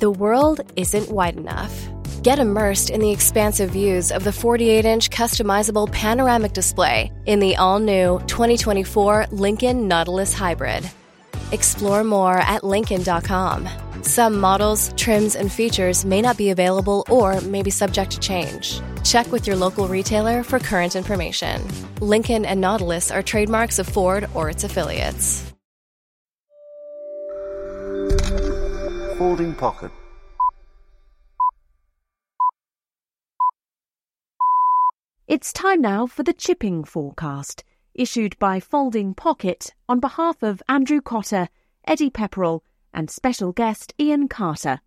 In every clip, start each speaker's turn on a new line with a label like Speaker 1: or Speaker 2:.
Speaker 1: The world isn't wide enough. Get immersed in the expansive views of the 48 inch customizable panoramic display in the all new 2024 Lincoln Nautilus Hybrid. Explore more at Lincoln.com. Some models, trims, and features may not be available or may be subject to change. Check with your local retailer for current information. Lincoln and Nautilus are trademarks of Ford or its affiliates.
Speaker 2: Folding pocket.
Speaker 3: It's time now for the chipping forecast, issued by Folding Pocket on behalf of Andrew Cotter, Eddie Pepperell, and special guest Iain Carter.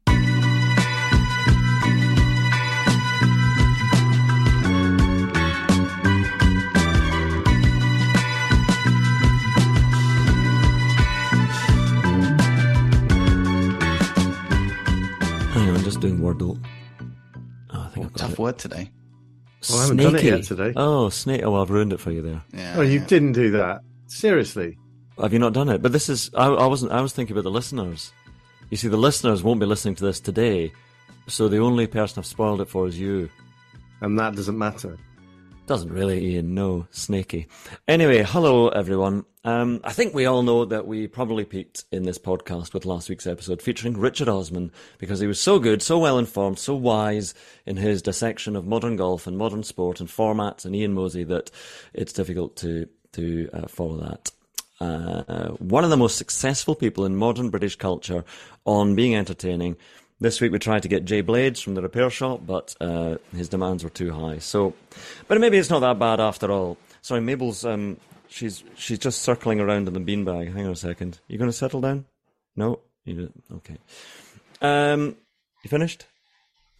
Speaker 4: Hang on, I'm just doing Wordle. Oh, I think I've got
Speaker 5: Tough
Speaker 4: it.
Speaker 5: word today.
Speaker 6: Well, I haven't done it yet today.
Speaker 4: Oh, snake. Oh, I've ruined it for you there.
Speaker 5: Yeah.
Speaker 6: Oh, you didn't do that. Seriously.
Speaker 4: Have you not done it? But this is. I, I wasn't. I was thinking about the listeners. You see, the listeners won't be listening to this today, so the only person I've spoiled it for is you.
Speaker 6: And that doesn't matter.
Speaker 4: Doesn't really, Iain. No, snaky. Anyway, hello everyone. Um, I think we all know that we probably peaked in this podcast with last week's episode featuring Richard Osman because he was so good, so well informed, so wise in his dissection of modern golf and modern sport and formats and Ian Mosey that it's difficult to to uh, follow that. Uh, one of the most successful people in modern British culture on being entertaining. This week we tried to get Jay Blades from the repair shop, but uh, his demands were too high. So, but maybe it's not that bad after all. Sorry, Mabel's um, she's she's just circling around in the beanbag. Hang on a second. You going to settle down? No, you okay. Um, you finished?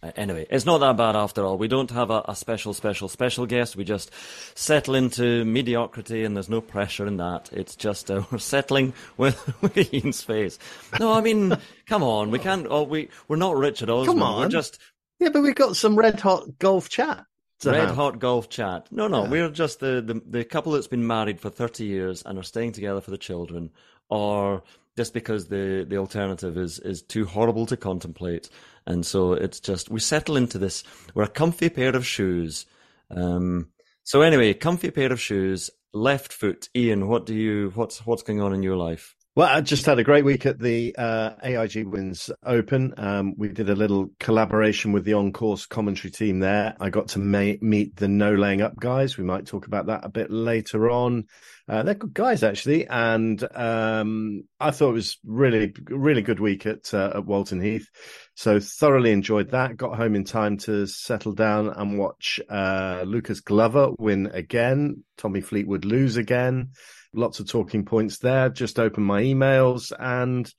Speaker 4: Uh, Anyway, it's not that bad after all. We don't have a, a special, special, special guest. We just settle into mediocrity, and there's no pressure in that. It's just uh, we're settling with, with Iain's face. No, I mean, come on, we can't. Oh, we we're not Richard Osman.
Speaker 6: Come on.
Speaker 4: we're just
Speaker 6: Yeah, but we've got some red hot golf chat.
Speaker 4: red
Speaker 6: have.
Speaker 4: hot golf chat. No, no,
Speaker 6: Yeah.
Speaker 4: we're just the, the the couple that's been married for thirty years and are staying together for the children, or just because the the alternative is is too horrible to contemplate, and so it's just we settle into this. We're a comfy pair of shoes. Um, so anyway, comfy pair of shoes, left foot. Iain, what do you what's what's going on in your life?
Speaker 6: Well, I just had a great week at the uh, AIG Women's Open. Um, we did a little collaboration with the on-course commentary team there. I got to ma- meet the no laying up guys. We might talk about that a bit later on. Uh, they're good guys actually, and um, I thought it was really, really good week at uh, at Walton Heath. So thoroughly enjoyed that. Got home in time to settle down and watch uh, Lucas Glover win again. Tommy Fleetwood lose again lots of talking points there. Just opened my emails and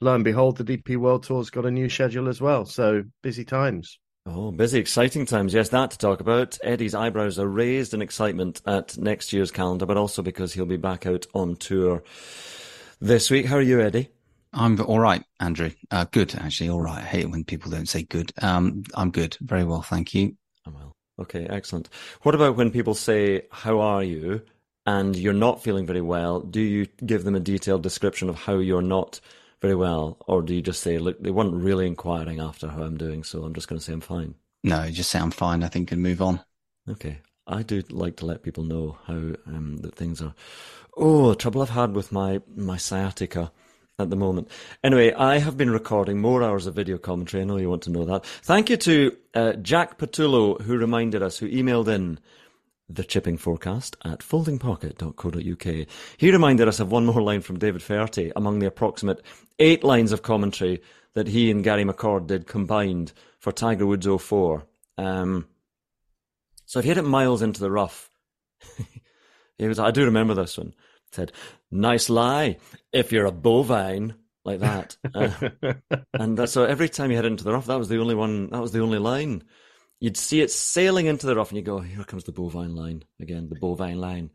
Speaker 6: lo and behold, the DP World Tour's got a new schedule as well. So busy times.
Speaker 4: Oh, busy, exciting times. Yes, that to talk about. Eddie's eyebrows are raised in excitement at next year's calendar, but also because he'll be back out on tour this week. How are you, Eddie?
Speaker 5: I'm all right, Andrew. Uh, good, actually. All right. I hate it when people don't say good. Um, I'm good. Very well, thank you.
Speaker 4: I'm well. Okay, excellent. What about when people say, How are you? And you're not feeling very well? Do you give them a detailed description of how you're not very well? Or do you just say, Look, they weren't really inquiring after how I'm doing, so I'm just going to say I'm fine?
Speaker 5: No, just say I'm fine. I think and move on.
Speaker 4: Okay. I do like to let people know how um, that things are. Oh, the trouble I've had with my my sciatica at the moment. Anyway, I have been recording more hours of video commentary. I know you want to know that. Thank you to uh, Jack Patullo who reminded us, who emailed in the chipping forecast at foldingpocket.co.uk. He reminded us of one more line from David Feherty among the approximate eight lines of commentary that he and Gary McCord did combined for Tiger Woods 04. Um, so if you hit it miles into the rough, he was, I do remember this one. Said, nice lie if you're a bovine. like that. Uh, and that, so every time you head into the rough, that was the only one. That was the only line. You'd see it sailing into the rough, and you go, "Here comes the bovine line again, the bovine line."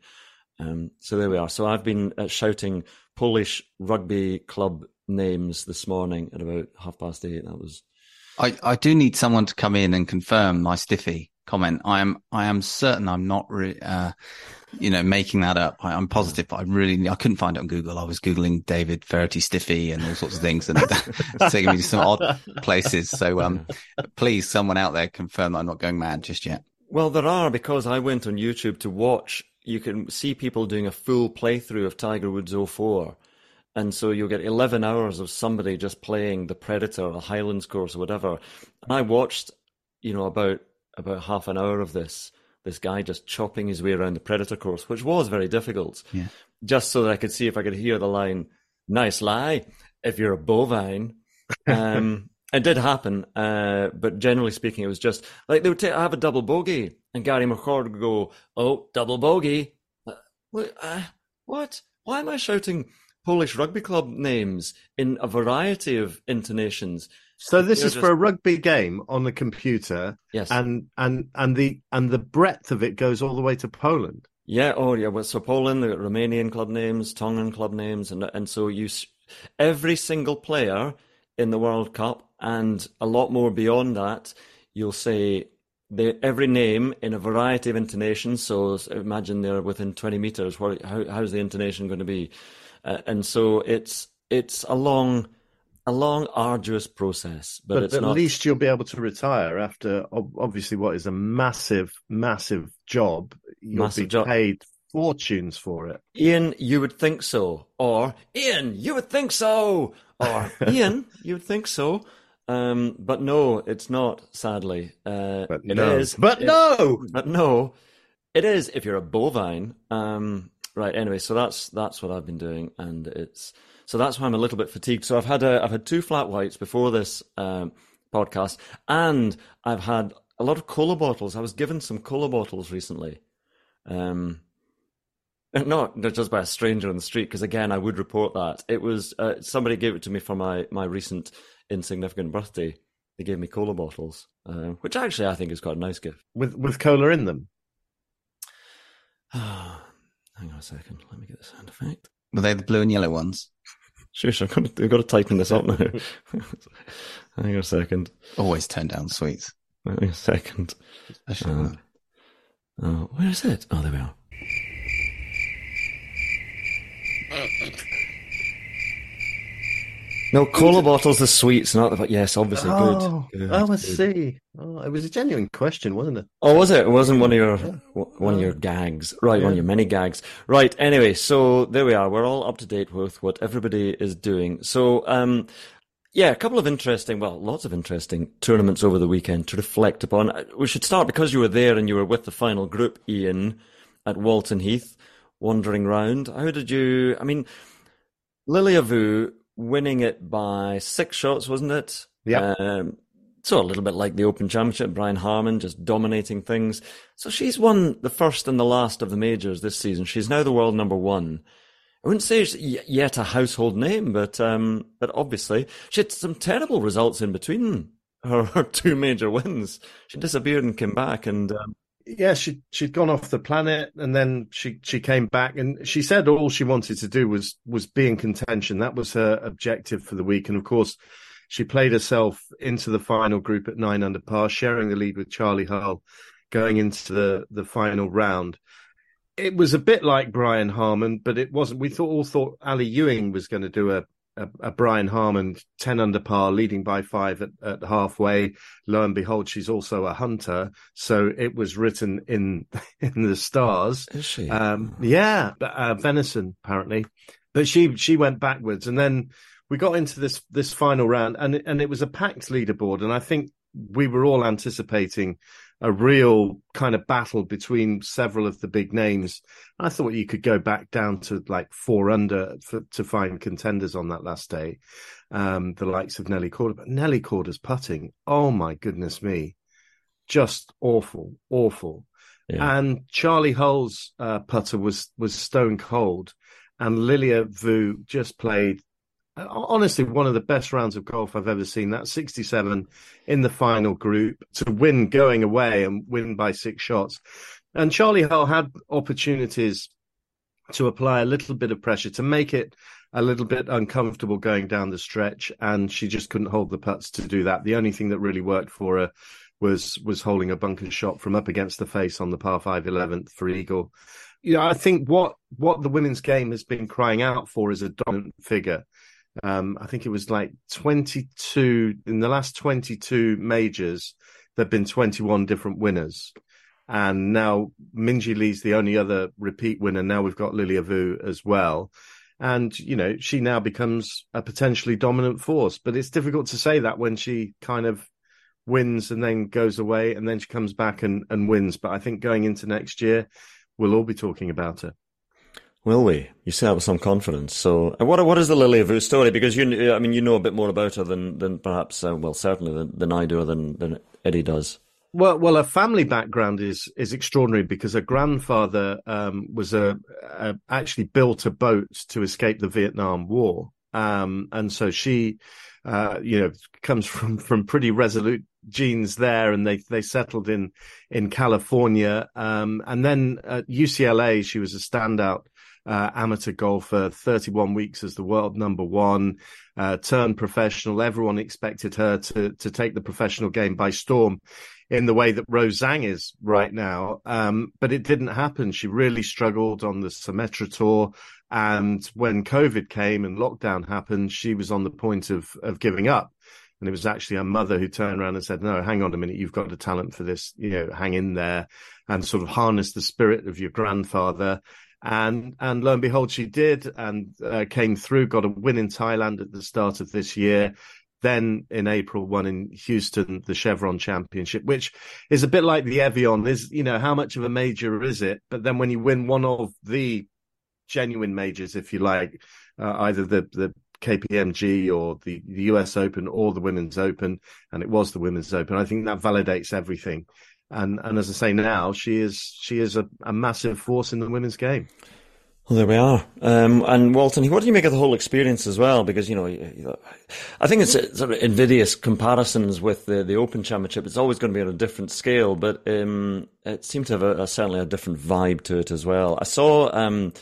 Speaker 4: Um, so there we are. So I've been uh, shouting Polish rugby club names this morning at about half past eight. That was.
Speaker 5: I, I do need someone to come in and confirm my stiffy comment. I am I am certain I'm not re- uh, you know making that up. I, am positive, but I really I couldn't find it on Google. I was googling David Feherty Stiffy and all sorts of things, and it's taking me to some odd places. So um, please, someone out there, confirm that I'm not going mad just yet.
Speaker 4: Well, there are because I went on YouTube to watch. You can see people doing a full playthrough of Tiger Woods 04. And so you'll get 11 hours of somebody just playing the Predator or the Highlands course or whatever. And I watched, you know, about about half an hour of this this guy just chopping his way around the predator course, which was very difficult.
Speaker 5: Yeah.
Speaker 4: Just so that I could see if I could hear the line, "Nice lie." If you're a bovine, um, it did happen, uh, but generally speaking, it was just like they would t- have a double bogey, and Gary McCord would go, "Oh, double bogey." Uh, what? Uh, what? Why am I shouting Polish rugby club names in a variety of intonations?
Speaker 6: So this
Speaker 4: You're
Speaker 6: is
Speaker 4: just-
Speaker 6: for a rugby game on the computer,
Speaker 4: Yes.
Speaker 6: and and and the and the breadth of it goes all the way to Poland.
Speaker 4: Yeah, oh yeah. Well, so Poland, the Romanian club names, Tongan club names, and and so you, every single player in the World Cup, and a lot more beyond that, you'll say the every name in a variety of intonations. So imagine they're within twenty meters. What, how how's the intonation going to be? Uh, and so it's it's a long, a long, arduous process, but,
Speaker 6: But, at
Speaker 4: not.
Speaker 6: least you'll be able to retire after obviously what is a massive, massive job. You'll
Speaker 4: Massive
Speaker 6: be
Speaker 4: job.
Speaker 6: paid fortunes for it.
Speaker 4: Iain, you would think so. Or Iain, you would think so. Or Iain, you would think so. Um, but no, it's not. Sadly, uh,
Speaker 6: But
Speaker 4: it
Speaker 6: no.
Speaker 4: is.
Speaker 6: But
Speaker 4: It-
Speaker 6: no.
Speaker 4: But no, it is if you're a bovine. Um, right. Anyway, so that's that's what I've been doing, and it's so that's why I'm a little bit fatigued. So I've had a, I've had two flat whites before this um, podcast, and I've had a lot of cola bottles. I was given some cola bottles recently. Um, not not just by a stranger on the street, because again, I would report that it was uh, somebody gave it to me for my my recent insignificant birthday. They gave me cola bottles, uh, which actually I think is quite a nice gift.
Speaker 6: With with cola in them.
Speaker 4: Hang on a second, let me get the sound effect.
Speaker 5: Were they the blue and yellow ones?
Speaker 4: Sure. I've got to, I've got to tighten this up now. Hang on a second.
Speaker 5: Always turn down sweets.
Speaker 4: Hang on a second. Uh, Oh, where is it? Oh, there we are. No, cola bottles are sweets, not the. Yes, obviously,
Speaker 6: Oh,
Speaker 4: good. good.
Speaker 6: oh, I
Speaker 4: good.
Speaker 6: see. Oh, it was a genuine question, wasn't it?
Speaker 4: Oh, was it? It wasn't one of your one of your gags, right? One of your many gags, right? Anyway, so there we are. We're all up to date with what everybody is doing. So, um, yeah, a couple of interesting, well, lots of interesting tournaments over the weekend to reflect upon. Uh, We should start because you were there and you were with the final group, Iain, at Walton Heath, wandering round. How did you? I mean, Lilia Vu winning it by six shots, wasn't it?
Speaker 6: Yeah.
Speaker 4: Um, so a little bit like the Open Championship, Brian Harman just dominating things. So she's won the first and the last of the majors this season. She's now the world number one. I wouldn't say she's yet a household name, but um, but obviously she had some terrible results in between her, her two major wins. She disappeared and came back, and um,
Speaker 6: Yeah, she she'd gone off the planet, and then she she came back, and she said all she wanted to do was was be in contention. That was her objective for the week, and of course, she played herself into the final group at nine under par, sharing the lead with Charley Hull, going into the the final round. It was a bit like Brian Harman, but it wasn't. We thought all thought Ally Ewing was going to do a a, a Brian Harman ten under par, leading by five at, at halfway. Lo and behold, she's also a hunter, so it was written in in the stars.
Speaker 4: is she?
Speaker 6: Um, yeah, uh, venison apparently, but she she went backwards, and then we got into this this final round, and and it was a packed leaderboard, and I think we were all anticipating a real kind of battle between several of the big names. I thought you could go back down to like four under for, to find contenders on that last day, um, the likes of Nelly Korda, but Nelly Korda's putting, oh my goodness me, just awful, awful.
Speaker 4: yeah.
Speaker 6: And Charley Hull's uh, putter was was stone cold, and Lilia Vu just played honestly one of the best rounds of golf I've ever seen. That 67 in the final group to win going away and win by six shots. And Charley Hull had opportunities to apply a little bit of pressure to make it a little bit uncomfortable going down the stretch, and she just couldn't hold the putts to do that. The only thing that really worked for her was was holding a bunker shot from up against the face on the par five eleventh for eagle. You know, I think what what the women's game has been crying out for is a dominant figure. Um, I think it was like 22 in the last 22 majors. There've been 21 different winners, and now Minjee Lee's the only other repeat winner. Now we've got Lilia Vu as well. And, you know, she now becomes a potentially dominant force. But it's difficult to say that when she kind of wins and then goes away and then she comes back and, and wins. But I think going into next year, we'll all be talking about her.
Speaker 4: Will we? You say that with some confidence. So, what what is the Lily Vu story? Because you, I mean, you know a bit more about her than than perhaps, uh, well, certainly than, than I do, or than than Eddie does.
Speaker 6: Well, well, her family background is is extraordinary because her grandfather um, was a, a, actually built a boat to escape the Vietnam War, um, and so she, uh, you know, comes from from pretty resolute genes there, and they they settled in in California, um, and then at UCLA she was a standout uh, amateur golfer, 31 weeks as the world number one, uh, turned professional. Everyone expected her to to take the professional game by storm in the way that Rose Zhang is right now. Um, but it didn't happen. She really struggled on the Symetra tour. And when COVID came and lockdown happened, she was on the point of, of giving up. And it was actually her mother who turned around and said, no, hang on a minute. You've got a talent for this, you know, hang in there and sort of harness the spirit of your grandfather. And, and lo and behold, she did and uh, came through, got a win in Thailand at the start of this year then in April won in Houston the Chevron Championship, which is a bit like the Evian. Is you know how much of a major is it? But then when you win one of the genuine majors, if you like, uh, either the the KPMG or the, the US Open or the Women's Open, and it was the Women's Open. I think that validates everything. And and as I say now, she is she is a, a massive force in the women's game.
Speaker 4: Well, there we are. Um, and Walton, what do you make of the whole experience as well? Because, you know, I think it's sort of invidious comparisons with the, the Open Championship. It's always going to be on a different scale, but um, it seemed to have a, a, certainly a different vibe to it as well. I saw, um,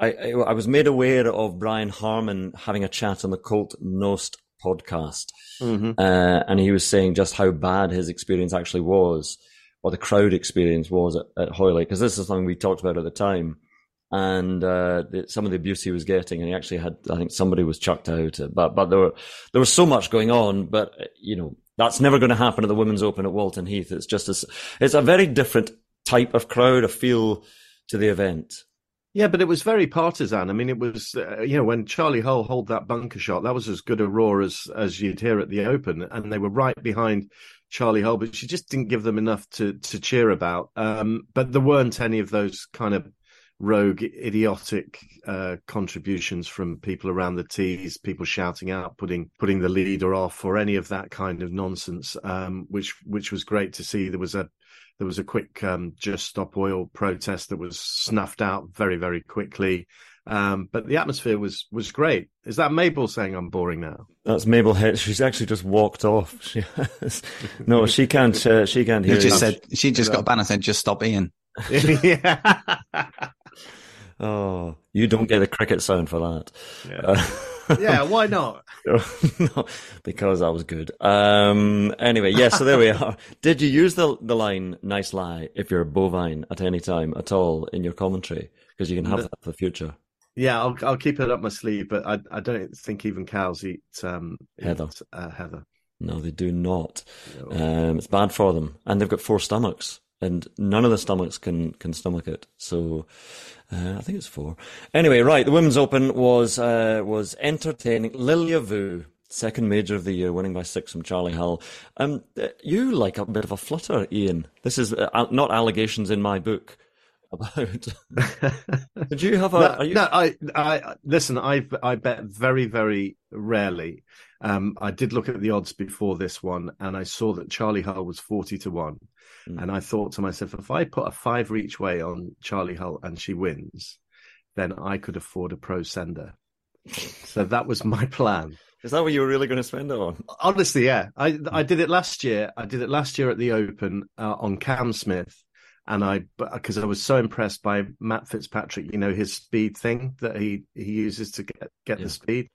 Speaker 4: I, I, was made aware of Brian Harman having a chat on the Colt Knost podcast. Mm-hmm. Uh, and he was saying just how bad his experience actually was, or the crowd experience was at, at Hoylake, because this is something we talked about at the time and uh, the, some of the abuse he was getting, and he actually had, I think, somebody was chucked out. But but there were there was so much going on. But you know, that's never going to happen at the Women's Open at Walton Heath. It's just a, it's a very different type of crowd, a feel to the event.
Speaker 6: Yeah, but it was very partisan. I mean, it was uh, you know when Charley Hull held that bunker shot, that was as good a roar as as you'd hear at the Open, and they were right behind Charley Hull, but she just didn't give them enough to to cheer about. Um, but there weren't any of those kind of rogue, idiotic uh, contributions from people around the tees, people shouting out, putting putting the leader off, or any of that kind of nonsense. Um, which which was great to see. There was a there was a quick um, just stop oil protest that was snuffed out very very quickly. Um, but the atmosphere was was great. Is that Mabel saying I'm boring now?
Speaker 4: That's Mabel Head. She's actually just walked off. She has. no, she can't. Uh, she can't hear.
Speaker 5: She just said she just got a banner said "Just stop Iain."
Speaker 4: yeah. Oh, you don't get a cricket sound for that.
Speaker 6: Yeah, uh, yeah why not?
Speaker 4: no, because that was good. Um, anyway, yes, yeah, so there we are. Did you use the the line "nice lie" if you're bovine at any time at all in your commentary? Because you can have that for the future.
Speaker 6: Yeah, I'll I'll keep it up my sleeve, but I I don't think even cows eat um
Speaker 4: heather.
Speaker 6: Eat, uh, heather.
Speaker 4: No, they do not. No. Um, it's bad for them, and they've got four stomachs and none of the stomachs can can stomach it. So uh, I think it's four. Anyway, right. The Women's Open was uh, was entertaining. Lilia Vu, second major of the year, winning by six from Charley Hull. Um, uh, you like a bit of a flutter, Iain. This is uh, not allegations in my book about. Did you have a?
Speaker 6: No,
Speaker 4: you...
Speaker 6: no, I, I listen. I I bet very very rarely. Um, I did look at the odds before this one, and I saw that Charley Hull was forty to one. Mm. And I thought to myself, if I put a five each way on Charley Hull and she wins, then I could afford a pro sender. So that was my plan.
Speaker 4: Is that what you were really going to spend it on?
Speaker 6: Honestly, yeah. I I did it last year. I did it last year at the Open uh, on Cam Smith, and I because I was so impressed by Matt Fitzpatrick. You know his speed thing that he he uses to get get
Speaker 4: Yeah.
Speaker 6: the speed.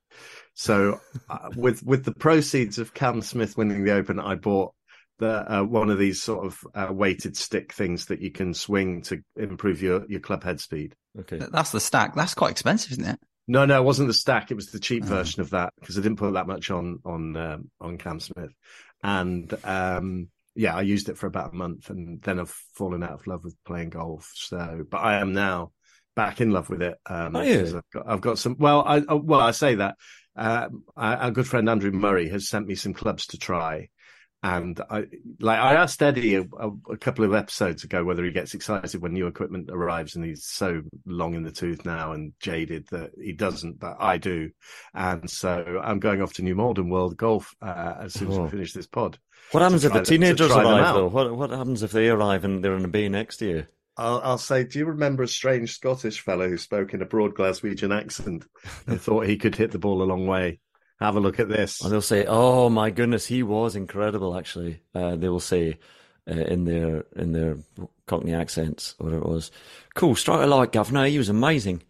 Speaker 6: So uh, with with the proceeds of Cam Smith winning the Open, I bought the uh, one of these sort of uh, weighted stick things that you can swing to improve your your club head speed.
Speaker 4: Okay.
Speaker 5: That's the stack. That's quite expensive, isn't it?
Speaker 6: No, no, it wasn't the stack. It was the cheap
Speaker 5: Oh.
Speaker 6: version of that because I didn't put that much on on um, on Cam Smith, and um, yeah, I used it for about a month, and then I've fallen out of love with playing golf. So, but I am now back in love with it. Um,
Speaker 4: you?
Speaker 6: because I've got, I've got some. Well, I I- well I say that uh, our good friend Andrew Murray has sent me some clubs to try. And I like I asked Eddie a, a, couple of episodes ago whether he gets excited when new equipment arrives, and he's so long in the tooth now and jaded that he doesn't, but I do. And so I'm going off to New Malden World Golf uh, as soon as
Speaker 4: Oh.
Speaker 6: we finish this pod.
Speaker 4: What happens if the teenagers
Speaker 6: them
Speaker 4: arrive, though? What What happens if they arrive and they're in a bay next to you?
Speaker 6: I'll, I'll say, do you remember a strange Scottish fellow who spoke in a broad Glaswegian accent and thought he could hit the ball a long way? Have a look at this.
Speaker 4: And they'll say, "Oh my goodness, he was incredible." Actually, uh, they will say uh, in their in their Cockney accents, or whatever it was. Cool, strike a light, governor. He was amazing.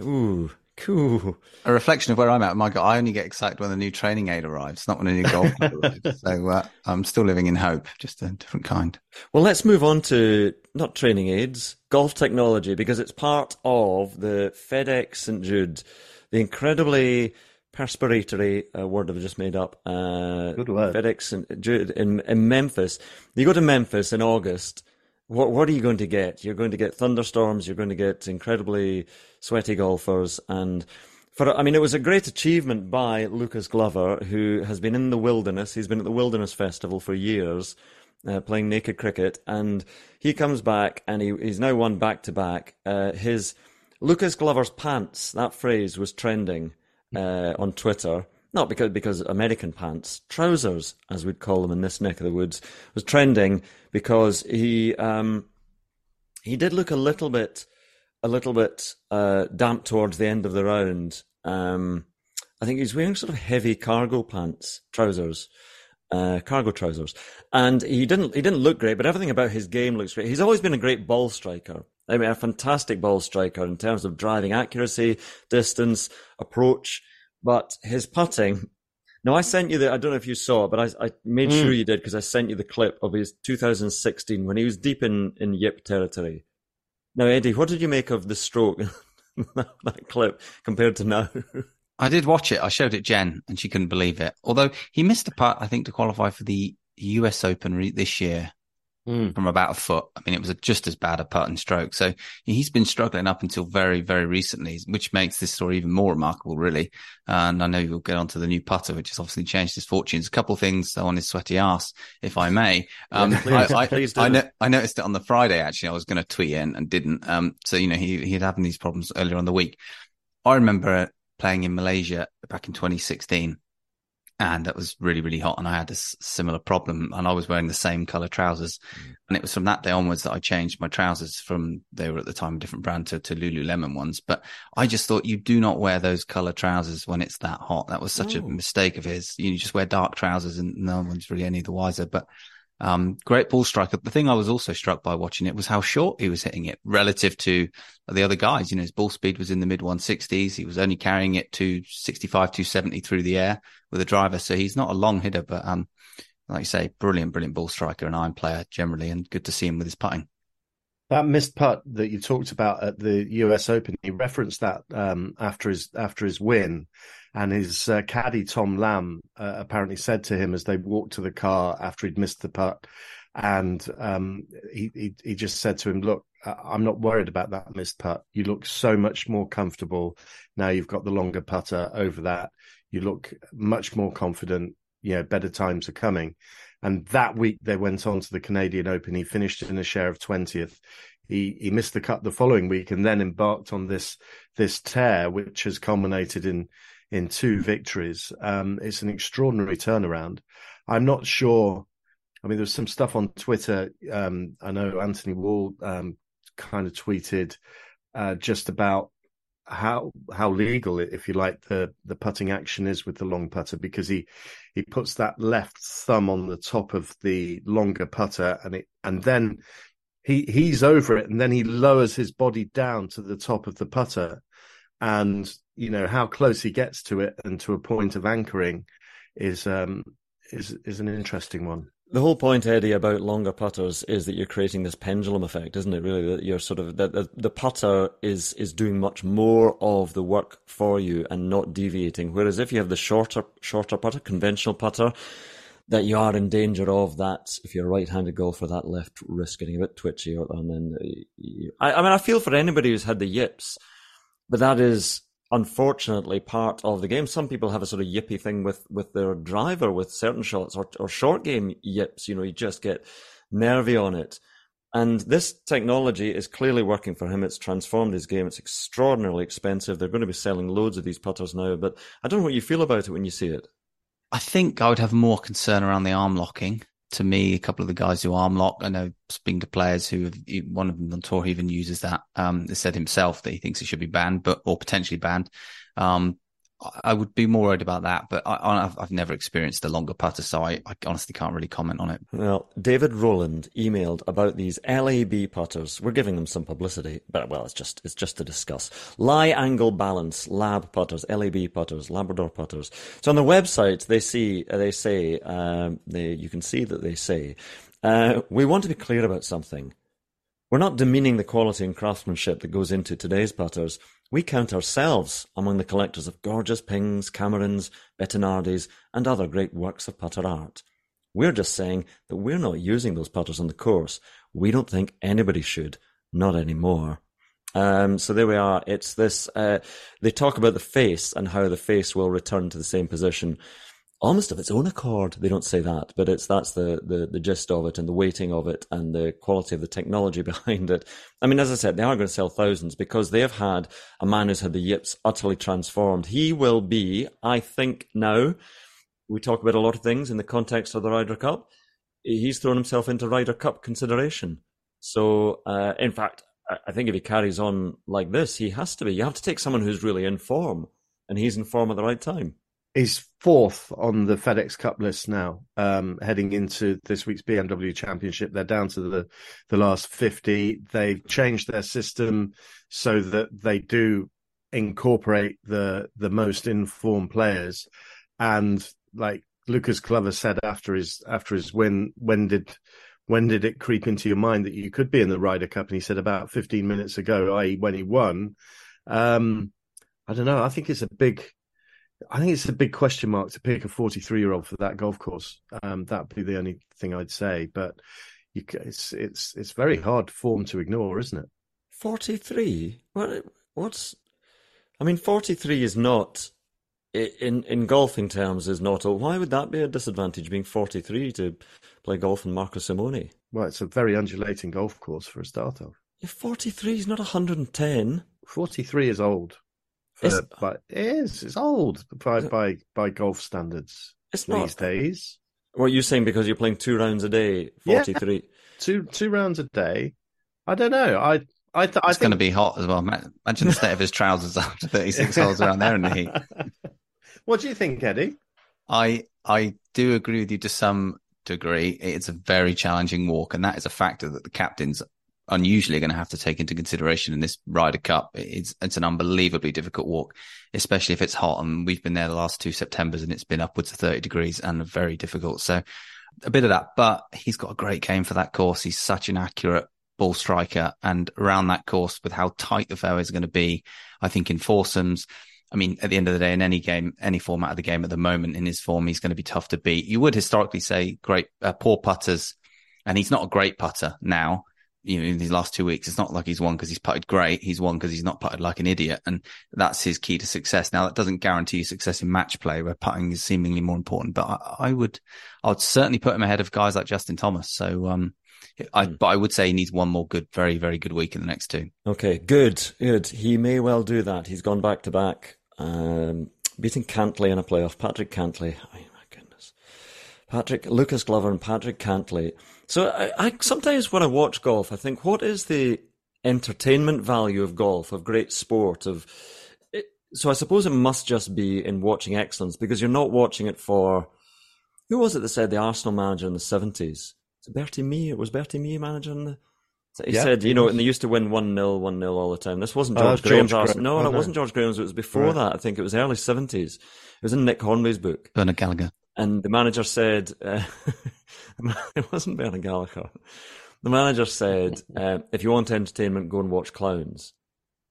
Speaker 4: Ooh, cool.
Speaker 5: A reflection of where I'm at. My God, I only get excited when the new training aid arrives, not when a new golf arrives. So uh, I'm still living in hope, just a different kind.
Speaker 4: Well, let's move on to not training aids, golf technology, because it's part of the FedEx St Jude, the incredibly perspiratory uh, word I've just made up. Uh,
Speaker 6: Good word.
Speaker 4: FedEx St Jude in, in Memphis. You go to Memphis in August. What what are you going to get? You're going to get thunderstorms. You're going to get incredibly sweaty golfers, and for I mean, it was a great achievement by Lucas Glover, who has been in the wilderness. He's been at the Wilderness Festival for years, uh, playing naked cricket, and he comes back and he, he's now won back to back. Uh, His Lucas Glover's pants. That phrase was trending uh, on Twitter. Not because because American pants, trousers, as we'd call them in this neck of the woods, was trending because he um, he did look a little bit a little bit uh, damp towards the end of the round. Um, I think he was wearing sort of heavy cargo pants, trousers, uh, cargo trousers, and he didn't he didn't look great. But everything about his game looks great. He's always been a great ball striker. I mean, a fantastic ball striker in terms of driving accuracy, distance, approach. But his putting. No, I sent you the. I don't know if you saw it, but I, I made
Speaker 6: Mm.
Speaker 4: sure you did because I sent you the clip of his 2016 when he was deep in in Yip territory. Now, Eddie, what did you make of the stroke that, that clip compared to now?
Speaker 5: I did watch it. I showed it Jen, and she couldn't believe it. Although he missed a putt, I think, to qualify for the U.S. Open re- this year
Speaker 6: Mm.
Speaker 5: from about a foot. I mean, it was a, just as bad a putt and stroke. So he's been struggling up until very, very recently, which makes this story even more remarkable, really. And I know you'll get onto the new putter, which has obviously changed his fortunes. A couple of things on his sweaty ass, if I may. Um,
Speaker 4: Yeah, please,
Speaker 5: I, I,
Speaker 4: please do.
Speaker 5: I, no- I noticed it on the Friday, actually. I was going to tweet in and didn't. Um, so, you know, he, he had having these problems earlier on the week. I remember playing in Malaysia back in 2016 and that was really, really hot. And I had a similar problem and I was wearing the same color trousers. Mm. And it was from that day onwards that I changed my trousers from, they were at the time a different brand to, to Lululemon ones. But I just thought you do not wear those color trousers when it's that hot. That was such a mistake of his. You just wear dark trousers and no one's really any the wiser. But um, great ball striker. The thing I was also struck by watching it was how short he was hitting it relative to the other guys. You know, his ball speed was in the mid 160s. He was only carrying it to 65, 270 through the air with a driver. So he's not a long hitter, but, um, like you say, brilliant, brilliant ball striker and iron player generally, and good to see him with his putting.
Speaker 6: That missed putt that you talked about at the US Open, he referenced that um, after his after his win, and his uh, caddy Tom Lamb uh, apparently said to him as they walked to the car after he'd missed the putt, and um, he, he he just said to him, "Look, I'm not worried about that missed putt. You look so much more comfortable now. You've got the longer putter over that. You look much more confident. You know, better times are coming." And that week they went on to the Canadian Open. He finished in a share of twentieth. He he missed the cut the following week and then embarked on this this tear, which has culminated in in two victories. Um, it's an extraordinary turnaround. I'm not sure. I mean, there's some stuff on Twitter. Um, I know Anthony Wall um, kind of tweeted uh, just about how how legal, if you like, the the putting action is with the long putter because he he puts that left thumb on the top of the longer putter and it and then he he's over it and then he lowers his body down to the top of the putter and you know how close he gets to it and to a point of anchoring is um is is an interesting one
Speaker 4: the whole point, Eddie, about longer putters is that you're creating this pendulum effect, isn't it? Really, that you're sort of that the, the, putter is is doing much more of the work for you and not deviating. Whereas if you have the shorter shorter putter, conventional putter, that you are in danger of that if you're a right-handed golfer, that left wrist getting a bit twitchy, and then you, I, I mean, I feel for anybody who's had the yips, but that is unfortunately part of the game. Some people have a sort of yippy thing with with their driver with certain shots or or short game yips. You know, you just get nervy on it. And this technology is clearly working for him. It's transformed his game. It's extraordinarily expensive. They're going to be selling loads of these putters now. But I don't know what you feel about it when you see it.
Speaker 5: I think I would have more concern around the arm locking to me, a couple of the guys who arm lock, I know speaking to players who have, one of them on tour even uses that. Um, said himself that he thinks it should be banned, but, or potentially banned. Um, I would be more worried about that, but I, have never experienced a longer putter, so I, I, honestly can't really comment on it.
Speaker 4: Well, David Rowland emailed about these LAB putters. We're giving them some publicity, but well, it's just it's just to discuss. Lie angle balance lab putters, LAB putters, Labrador putters. So on the website, they see they say um, they you can see that they say uh, we want to be clear about something. We're not demeaning the quality and craftsmanship that goes into today's putters. We count ourselves among the collectors of gorgeous Pings, Camerons, Bettinardis, and other great works of putter art. We're just saying that we're not using those putters on the course. We don't think anybody should, not anymore. Um, so there we are. It's this. Uh, they talk about the face and how the face will return to the same position almost of its own accord. They don't say that, but it's that's the, the the gist of it and the weighting of it and the quality of the technology behind it. I mean, as I said, they are going to sell thousands because they have had a man who's had the yips utterly transformed. He will be, I think, now. We talk about a lot of things in the context of the Ryder Cup. He's thrown himself into Ryder Cup consideration. So, uh, in fact, I think if he carries on like this, he has to be. You have to take someone who's really in form, and he's in form at the right time.
Speaker 6: He's fourth on the FedEx Cup list now, um, heading into this week's BMW Championship. They're down to the, the last 50. They've changed their system so that they do incorporate the, the most informed players. And like Lucas Glover said after his, after his win, when did, when did it creep into your mind that you could be in the Ryder Cup? And he said about 15 minutes ago, i.e. when he won. Um, I don't know. I think it's a big, I think it's a big question mark to pick a 43 year old for that golf course. Um, that'd be the only thing I'd say. But you, it's it's it's very hard form to ignore, isn't it?
Speaker 4: 43. What what's? I mean, 43 is not in in golfing terms is not. Old. Why would that be a disadvantage? Being 43 to play golf in Marco Simone.
Speaker 6: Well, it's a very undulating golf course for a start off.
Speaker 4: Yeah, 43 is not 110.
Speaker 6: 43 is old. For, uh, but it is. It's old by by by golf standards.
Speaker 4: It's
Speaker 6: these
Speaker 4: not,
Speaker 6: days.
Speaker 4: What you saying because you're playing two rounds a day? Forty three. Yeah,
Speaker 6: two two rounds a day. I don't know. I I, th-
Speaker 5: I it's think... going to be hot as well. Imagine the state of his trousers after 36 holes around there in the heat.
Speaker 6: What do you think, Eddie?
Speaker 5: I I do agree with you to some degree. It's a very challenging walk, and that is a factor that the captains unusually going to have to take into consideration in this Ryder Cup. It's it's an unbelievably difficult walk, especially if it's hot. And we've been there the last two Septembers, and it's been upwards of thirty degrees and very difficult. So a bit of that, but he's got a great game for that course. He's such an accurate ball striker, and around that course, with how tight the fairways are going to be, I think in foursomes. I mean, at the end of the day, in any game, any format of the game at the moment, in his form, he's going to be tough to beat. You would historically say great, uh, poor putters, and he's not a great putter now you know, in these last two weeks, it's not like he's won because he's putted great. He's won because he's not putted like an idiot. And that's his key to success. Now, that doesn't guarantee you success in match play where putting is seemingly more important, but I, I would, I would certainly put him ahead of guys like Justin Thomas. So, um, I, hmm. but I would say he needs one more good, very, very good week in the next two.
Speaker 4: Okay, good, good. He may well do that. He's gone back to back, um, beating Cantlay in a playoff. Patrick Cantlay, Oh, my goodness. Patrick, Lucas Glover and Patrick Cantlay so I, I, sometimes when I watch golf, I think, what is the entertainment value of golf, of great sport, of it, so I suppose it must just be in watching excellence because you're not watching it for who was it that said the Arsenal manager in the seventies? Bertie Mee. It was Bertie Mee manager in the. He yeah, said, you know, and they used to win 1 0, 1 0 all the time. This wasn't oh, George oh, Graham's Arsenal. No, oh, no, it wasn't George Graham's. It was before right. that. I think it was early 70s. It was in Nick Hornby's book.
Speaker 5: Bernard Gallacher.
Speaker 4: And the manager said, uh, it wasn't Bernard Gallacher. The manager said, uh, if you want entertainment, go and watch clowns.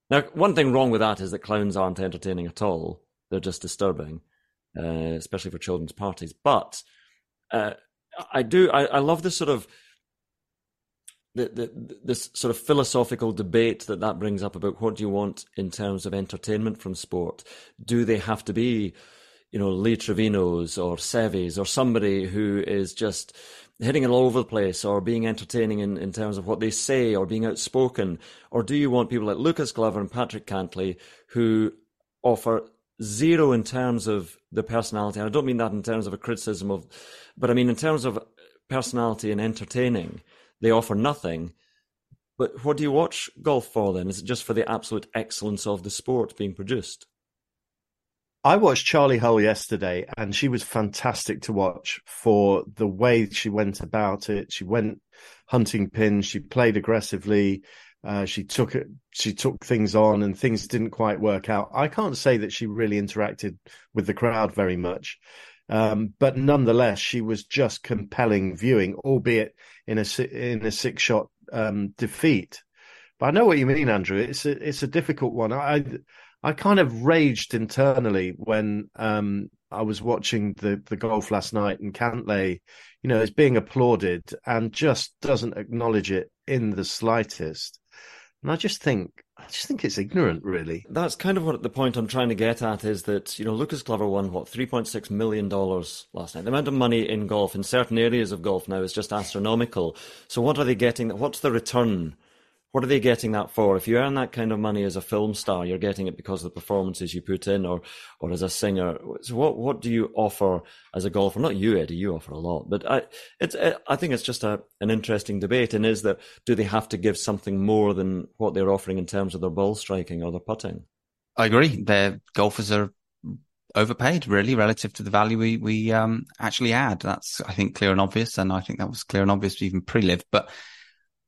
Speaker 4: Now, one thing wrong with that is that clowns aren't entertaining at all. They're just disturbing, uh, especially for children's parties. But uh, I do, I, I love this sort of the, the, this sort of philosophical debate that that brings up about what do you want in terms of entertainment from sport? Do they have to be, you know, Lee Trevinos or Seves or somebody who is just hitting it all over the place or being entertaining in, in terms of what they say or being outspoken? Or do you want people like Lucas Glover and Patrick Cantlay who offer zero in terms of the personality? And I don't mean that in terms of a criticism of, but I mean in terms of personality and entertaining they offer nothing. But what do you watch golf for then? Is it just for the absolute excellence of the sport being produced?
Speaker 6: I watched Charley Hull yesterday, and she was fantastic to watch for the way she went about it. She went hunting pins. She played aggressively. Uh, she took it. She took things on, and things didn't quite work out. I can't say that she really interacted with the crowd very much, um, but nonetheless, she was just compelling viewing, albeit in a in a six shot um, defeat. But I know what you mean, Andrew. It's a it's a difficult one. I I kind of raged internally when um, I was watching the the golf last night, and Cantlay, you know, is being applauded and just doesn't acknowledge it in the slightest. And I just think I just think it's ignorant, really.
Speaker 4: That's kind of what the point I'm trying to get at is that, you know, Lucas Glover won, what, $3.6 million last night. The amount of money in golf, in certain areas of golf now, is just astronomical. So what are they getting? What's the return what are they getting that for? If you earn that kind of money as a film star, you're getting it because of the performances you put in, or or as a singer. So what what do you offer as a golfer? Not you, Eddie. You offer a lot, but I it's I think it's just a an interesting debate. And is that do they have to give something more than what they're offering in terms of their ball striking or their putting?
Speaker 5: I agree. Their golfers are overpaid really relative to the value we we um, actually add. That's I think clear and obvious, and I think that was clear and obvious even pre-LIV, but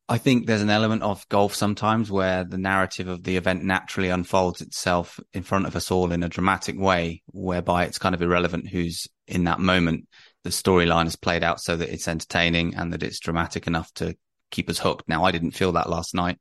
Speaker 5: I think there's an element of golf sometimes where the narrative of the event naturally unfolds itself in front of us all in a dramatic way, whereby it's kind of irrelevant who's in that moment. The storyline is played out so that it's entertaining and that it's dramatic enough to keep us hooked. Now, I didn't feel that last night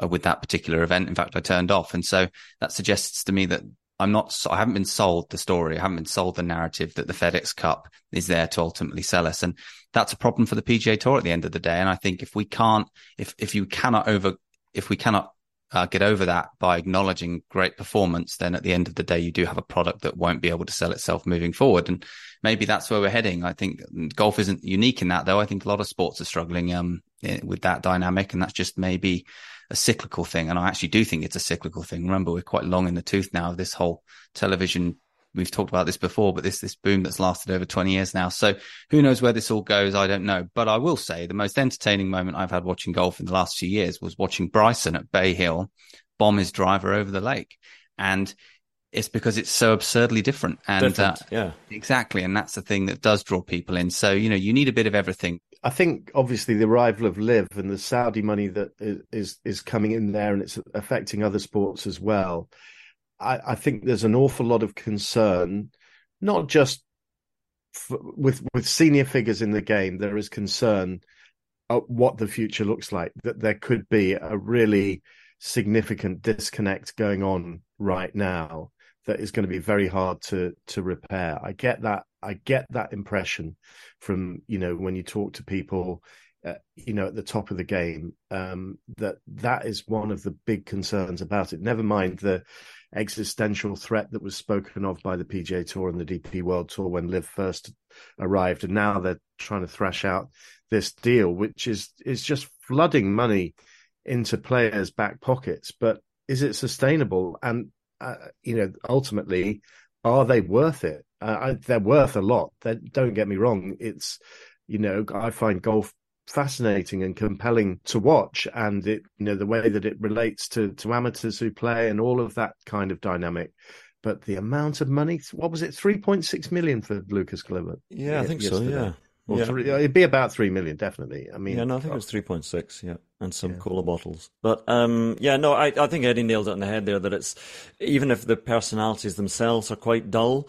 Speaker 5: uh, with that particular event. In fact, I turned off. And so that suggests to me that I'm not, I haven't been sold the story. I haven't been sold the narrative that the FedEx Cup is there to ultimately sell us. And that's a problem for the PGA Tour at the end of the day. And I think if we can't, if, if you cannot over, if we cannot uh, get over that by acknowledging great performance, then at the end of the day, you do have a product that won't be able to sell itself moving forward. And maybe that's where we're heading. I think golf isn't unique in that, though. I think a lot of sports are struggling um, with that dynamic, and that's just maybe a cyclical thing. And I actually do think it's a cyclical thing. Remember, we're quite long in the tooth now of this whole television. We've talked about this before, but this, this boom that's lasted over 20 years now. So who knows where this all goes? I don't know. But I will say the most entertaining moment I've had watching golf in the last few years was watching Bryson at Bay Hill bomb his driver over the lake. And it's because it's so absurdly different. And
Speaker 4: different, uh, yeah,
Speaker 5: exactly. And that's the thing that does draw people in. So, you know, you need a bit of everything.
Speaker 6: I think obviously the arrival of LIV and the Saudi money that is is coming in there and it's affecting other sports as well. I, I think there's an awful lot of concern, not just with with senior figures in the game. There is concern at what the future looks like. That there could be a really significant disconnect going on right now that is going to be very hard to to repair. I get that. I get that impression from you know when you talk to people, uh, you know, at the top of the game. Um, that that is one of the big concerns about it. Never mind the existential threat that was spoken of by the PGA Tour and the DP World Tour when LIV first arrived, and now they're trying to thrash out this deal, which is is just flooding money into players' back pockets. But is it sustainable? And uh, you know, ultimately, are they worth it? Uh, I, they're worth a lot. They, don't get me wrong. It's, you know, I find golf fascinating and compelling to watch, and it you know the way that it relates to to amateurs who play and all of that kind of dynamic. But the amount of money, what was it, three point six million for Lucas Glover?
Speaker 4: Yeah, I think yesterday. so. Yeah.
Speaker 6: Or yeah. Three, it'd be about three million, definitely. I mean,
Speaker 4: yeah, no, I think it was three point six. Yeah, and some yeah. cola bottles. But um, yeah, no, I, I think Eddie nailed it on the head there. That it's even if the personalities themselves are quite dull,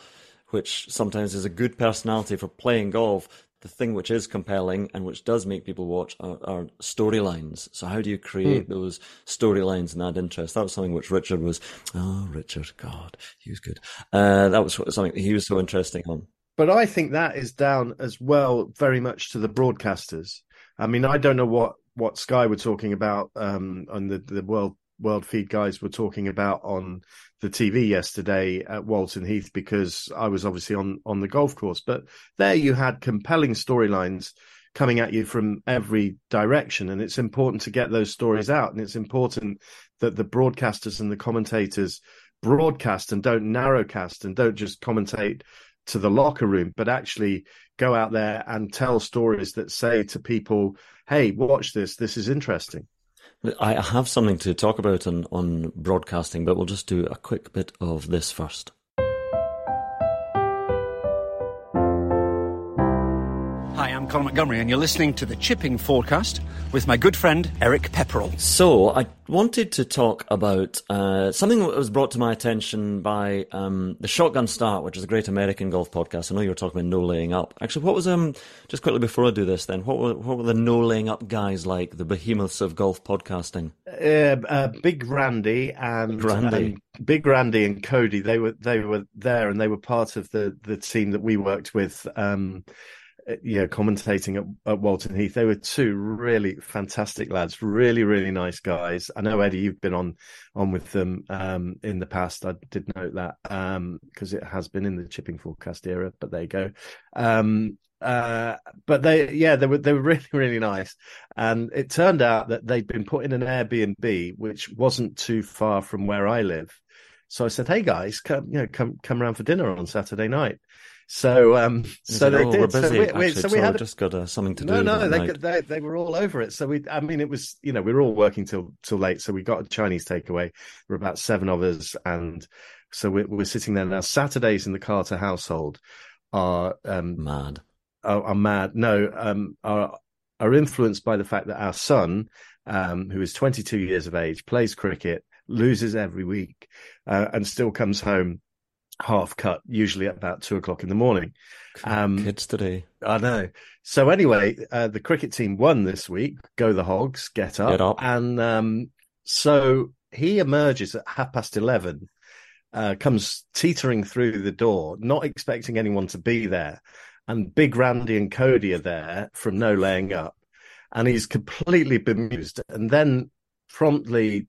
Speaker 4: which sometimes is a good personality for playing golf. The thing which is compelling and which does make people watch are, are storylines. So how do you create mm. those storylines and add interest? That was something which Richard was. Oh, Richard, God, he was good. Uh, that was something he was so interesting on.
Speaker 6: But I think that is down as well, very much to the broadcasters. I mean, I don't know what what Sky were talking about, um, and the the world world feed guys were talking about on the TV yesterday at Walton Heath because I was obviously on on the golf course. But there you had compelling storylines coming at you from every direction, and it's important to get those stories out, and it's important that the broadcasters and the commentators broadcast and don't narrowcast and don't just commentate to the locker room, but actually go out there and tell stories that say to people, "Hey, watch this. This is interesting."
Speaker 4: I have something to talk about on, on broadcasting, but we'll just do a quick bit of this first.
Speaker 2: Colin Montgomerie, and you're listening to the Chipping Forecast with my good friend Eric Pepperell.
Speaker 4: So, I wanted to talk about uh, something that was brought to my attention by um, the Shotgun Start, which is a great American golf podcast. I know you were talking about no laying up. Actually, what was um just quickly before I do this, then what were what were the no laying up guys like? The behemoths of golf podcasting.
Speaker 6: Uh, uh, Big Randy and Randy. Um, Big Randy and Cody. They were they were there, and they were part of the the team that we worked with. Um, yeah, commentating at, at, Walton Heath. They were two really fantastic lads, really, really nice guys. I know Eddie, you've been on on with them um, in the past. I did note that because um, it has been in the chipping forecast era. But there you go. Um, uh, but they, yeah, they were they were really, really nice. And it turned out that they'd been put in an Airbnb, which wasn't too far from where I live. So I said, "Hey guys, come you know come come around for dinner on Saturday night." So, um, so they did.
Speaker 4: Busy, so we, we, so we had just got uh, something to
Speaker 6: no,
Speaker 4: do.
Speaker 6: No, no, they, they, they were all over it. So we, I mean, it was you know we were all working till till late. So we got a Chinese takeaway. There were about seven of us, and so we're, we're sitting there now. Saturdays in the Carter household are um,
Speaker 4: mad.
Speaker 6: Are, are mad. No, um, are are influenced by the fact that our son, um, who is 22 years of age, plays cricket, loses every week, uh, and still comes home half cut, usually at about two o'clock in the morning.
Speaker 4: Um, Kids today.
Speaker 6: I know. So anyway, uh, the cricket team won this week. Go the Hogs, get up.
Speaker 4: Get up.
Speaker 6: And um, so he emerges at half past 11, uh, comes teetering through the door, not expecting anyone to be there. And Big Randy and Cody are there from No Laying Up. And he's completely bemused. And then promptly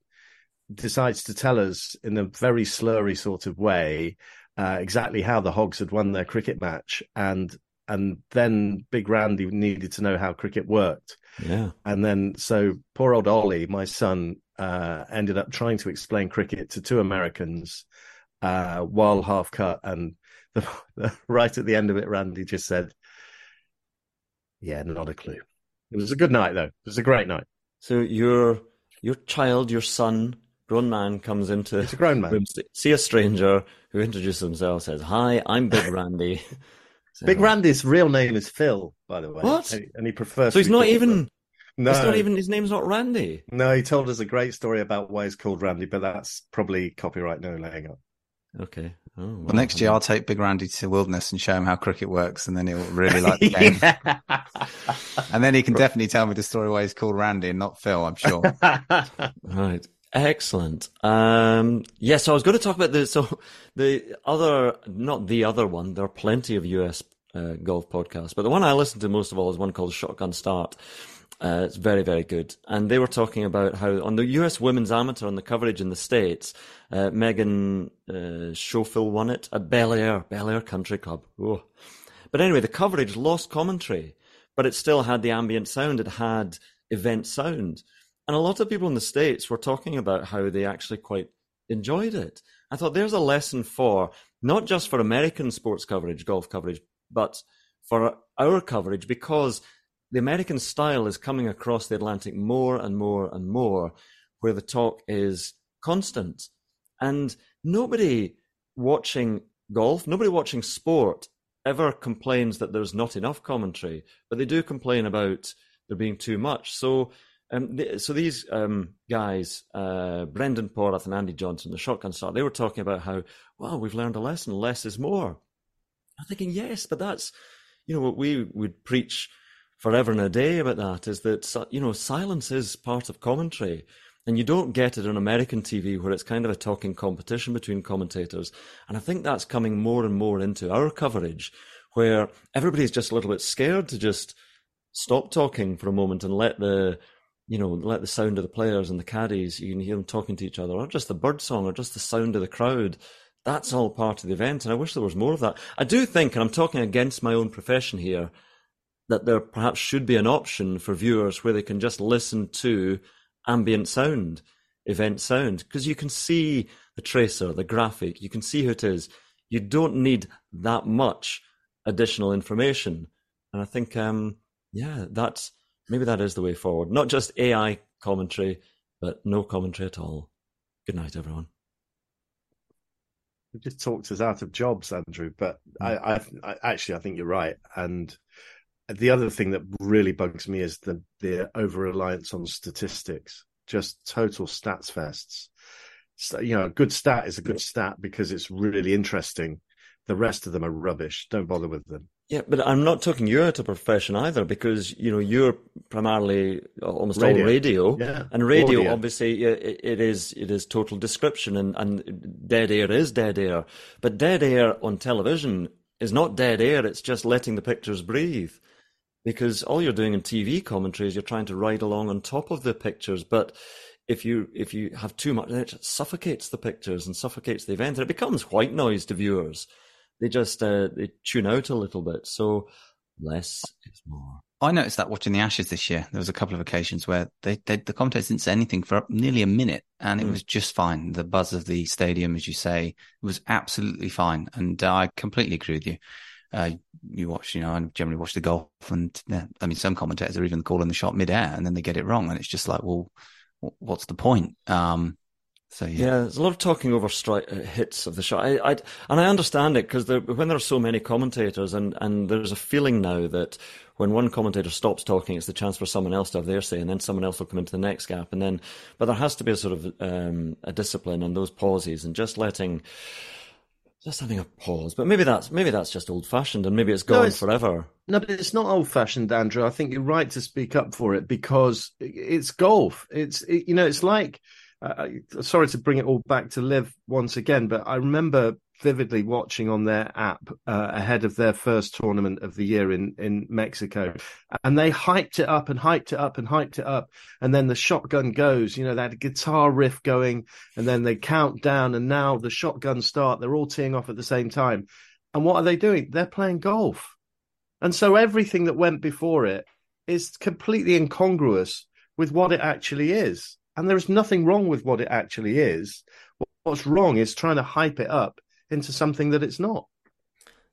Speaker 6: decides to tell us in a very slurry sort of way uh, exactly how the Hogs had won their cricket match, and and then Big Randy needed to know how cricket worked.
Speaker 4: Yeah,
Speaker 6: and then so poor old Ollie, my son, uh, ended up trying to explain cricket to two Americans uh, while half cut, and the, the, right at the end of it, Randy just said, "Yeah, not a clue." It was a good night, though. It was a great night.
Speaker 4: So your your child, your son, grown man comes into
Speaker 6: it's a grown man. Room,
Speaker 4: see a stranger who introduces himself, says, "Hi, I'm Big Randy."
Speaker 6: so, Big Randy's real name is Phil, by the way.
Speaker 4: What?
Speaker 6: And he prefers.
Speaker 4: So he's not even. No, it's not even his name's not Randy.
Speaker 6: No, he told us a great story about why he's called Randy, but that's probably copyright no laying up.
Speaker 4: Okay. Oh, well,
Speaker 5: well, next year I'll take Big Randy to Wilderness and show him how cricket works, and then he'll really like the game. and then he can definitely tell me the story why he's called Randy and not Phil. I'm sure.
Speaker 4: right. Excellent. Um, yes, yeah, so I was going to talk about the so the other, not the other one. There are plenty of US uh, golf podcasts, but the one I listen to most of all is one called Shotgun Start. Uh, it's very, very good. And they were talking about how on the US women's amateur on the coverage in the States, uh, Megan uh, Schofield won it at Bel Air, Bel Air Country Club. Oh. But anyway, the coverage lost commentary, but it still had the ambient sound. It had event sound. And a lot of people in the States were talking about how they actually quite enjoyed it. I thought there's a lesson for not just for American sports coverage, golf coverage, but for our coverage, because the American style is coming across the Atlantic more and more and more, where the talk is constant. And nobody watching golf, nobody watching sport ever complains that there's not enough commentary, but they do complain about there being too much. So, um, so these um, guys, uh, Brendan Porath and Andy Johnson, the shotgun start, they were talking about how, well, we've learned a lesson, less is more. I'm thinking, yes, but that's, you know, what we would preach forever and a day about that is that, you know, silence is part of commentary. And you don't get it on American TV where it's kind of a talking competition between commentators. And I think that's coming more and more into our coverage where everybody's just a little bit scared to just stop talking for a moment and let the, you know, let the sound of the players and the caddies, you can hear them talking to each other, or just the bird song, or just the sound of the crowd. That's all part of the event. And I wish there was more of that. I do think, and I'm talking against my own profession here, that there perhaps should be an option for viewers where they can just listen to ambient sound, event sound, because you can see the tracer, the graphic, you can see who it is. You don't need that much additional information. And I think, um, yeah, that's maybe that is the way forward. Not just AI commentary, but no commentary at all. Good night, everyone.
Speaker 6: You just talked us out of jobs, Andrew. But mm. I, I, I actually, I think you're right. And the other thing that really bugs me is the the over reliance on statistics, just total stats fests. So, you know, a good stat is a good stat because it's really interesting. The rest of them are rubbish. Don't bother with them.
Speaker 4: Yeah, but I'm not talking you out of profession either, because you know you're primarily uh, almost
Speaker 6: radio.
Speaker 4: all radio,
Speaker 6: yeah.
Speaker 4: and radio Audio. obviously it, it is it is total description, and and dead air is dead air, but dead air on television is not dead air; it's just letting the pictures breathe because all you're doing in TV commentary is you're trying to ride along on top of the pictures. But if you if you have too much, it suffocates the pictures and suffocates the event, and it becomes white noise to viewers. They just uh, they tune out a little bit. So less is more.
Speaker 5: I noticed that watching the Ashes this year, there was a couple of occasions where they, they the commentators didn't say anything for nearly a minute, and it mm. was just fine. The buzz of the stadium, as you say, was absolutely fine, and uh, I completely agree with you uh, you watch, you know, I generally watch the golf, and yeah, I mean, some commentators are even calling the shot mid-air, and then they get it wrong, and it's just like, well, what's the point? Um, so yeah.
Speaker 4: yeah. there's a lot of talking over strike uh, hits of the shot. I, I and I understand it because when there are so many commentators, and and there's a feeling now that when one commentator stops talking, it's the chance for someone else to have their say, and then someone else will come into the next gap, and then, but there has to be a sort of um, a discipline and those pauses, and just letting just having a pause. But maybe that's maybe that's just old fashioned, and maybe it's gone no, it's, forever.
Speaker 6: No, but it's not old fashioned, Andrew. I think you're right to speak up for it because it's golf. It's it, you know, it's like. Uh, sorry to bring it all back to LIV once again, but I remember vividly watching on their app uh, ahead of their first tournament of the year in in Mexico, and they hyped it up and hyped it up and hyped it up, and then the shotgun goes. You know, that guitar riff going, and then they count down, and now the shotgun start. They're all teeing off at the same time, and what are they doing? They're playing golf, and so everything that went before it is completely incongruous with what it actually is. And there is nothing wrong with what it actually is. What's wrong is trying to hype it up into something that it's not.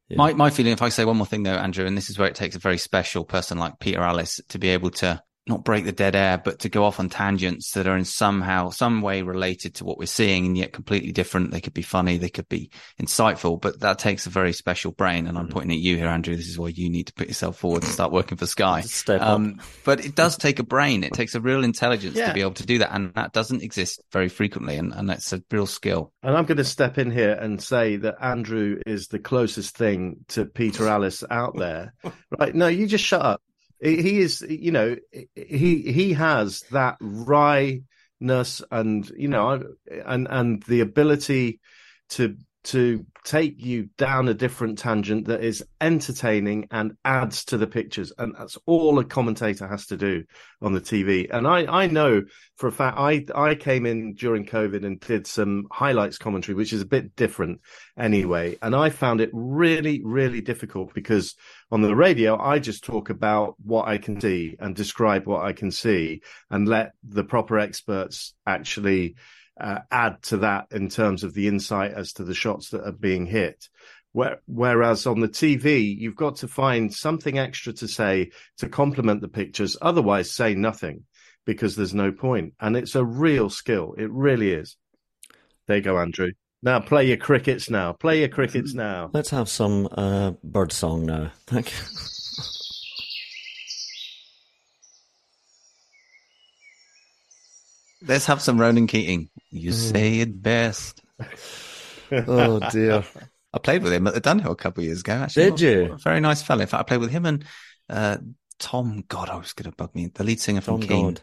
Speaker 5: Yeah. My my feeling, if I say one more thing though, Andrew, and this is where it takes a very special person like Peter Alliss to be able to not break the dead air, but to go off on tangents that are in somehow, some way related to what we're seeing and yet completely different. They could be funny, they could be insightful, but that takes a very special brain. And I'm mm-hmm. pointing at you here, Andrew. This is why you need to put yourself forward and start working for Sky.
Speaker 4: Um,
Speaker 5: but it does take a brain. It takes a real intelligence yeah. to be able to do that. And that doesn't exist very frequently. And, and that's a real skill.
Speaker 6: And I'm going to step in here and say that Andrew is the closest thing to Peter Alliss out there. right. No, you just shut up he is you know he he has that wryness and you know and and the ability to to take you down a different tangent that is entertaining and adds to the pictures. And that's all a commentator has to do on the TV and I I know for a fact I I came in during covid and did some highlights commentary which is a bit different anyway. And I found it really really difficult because on the radio I just talk about what I can see and describe what I can see and let the proper experts actually uh, add to that in terms of the insight as to the shots that are being hit. Where, whereas on the TV, you've got to find something extra to say to complement the pictures. Otherwise, say nothing because there's no point. And it's a real skill. It really is. There you go, Andrew. Now play your crickets now. Play your crickets now.
Speaker 4: Let's have some uh, bird song now. Thank you.
Speaker 5: Let's have some Ronan Keating. You
Speaker 4: Mm.
Speaker 5: say it best.
Speaker 4: oh dear.
Speaker 5: I played with him at the Dunhill a couple of years ago. Actually,
Speaker 4: Did you?
Speaker 5: Very nice fellow. In fact, I played with him and uh, Tom. God, I was going to bug me. The lead singer from
Speaker 4: Tom
Speaker 5: Keane.
Speaker 4: God.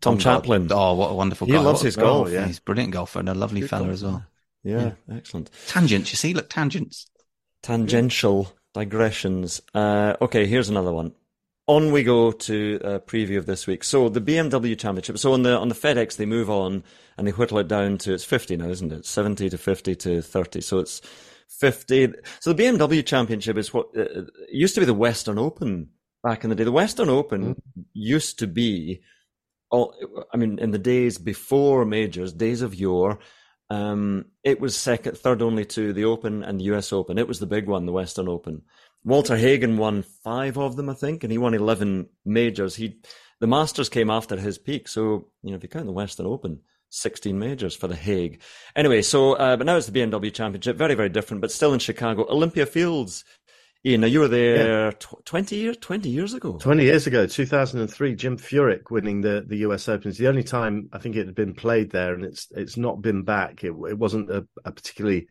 Speaker 4: Tom Chaplin.
Speaker 5: Oh, what a wonderful guy.
Speaker 4: He
Speaker 5: guy!
Speaker 4: loves
Speaker 5: What-
Speaker 4: his golf.
Speaker 6: Yeah.
Speaker 5: He's a brilliant golfer and a lovely
Speaker 4: Good
Speaker 5: fella
Speaker 4: golfer.
Speaker 5: as well.
Speaker 4: Yeah, excellent.
Speaker 5: Tangents, you see, look, tangents.
Speaker 4: Tangential digressions. Uh, okay, here's another one. On we go to a preview of this week. So the BMW Championship. So on the on the FedEx, they move on and they whittle it down to it's 50 now, isn't it? 70 to 50 to 30. So it's 50. So the BMW Championship is what uh, used to be the Western Open back in the day. The Western Open used to be all, I mean, in the days before majors, days of yore, um, it was second, third only to the Open and the US Open. It was the big one, the Western Open. Walter Hagen won five of them, I think, and he won 11 majors. He, the Masters came after his peak. So, you know, if you count the Western Open, 16 majors for the Haig. Anyway, so, uh, but now it's the BMW Championship. Very, very different, but still in Chicago. Olympia Fields. Iain, now you were there tw- 20 years, 20 years ago.
Speaker 6: 20 years ago, 2003, Jim Furyk winning the, the US Open. It's the only time I think it had been played there, and it's it's not been back. It, it wasn't a, a particularly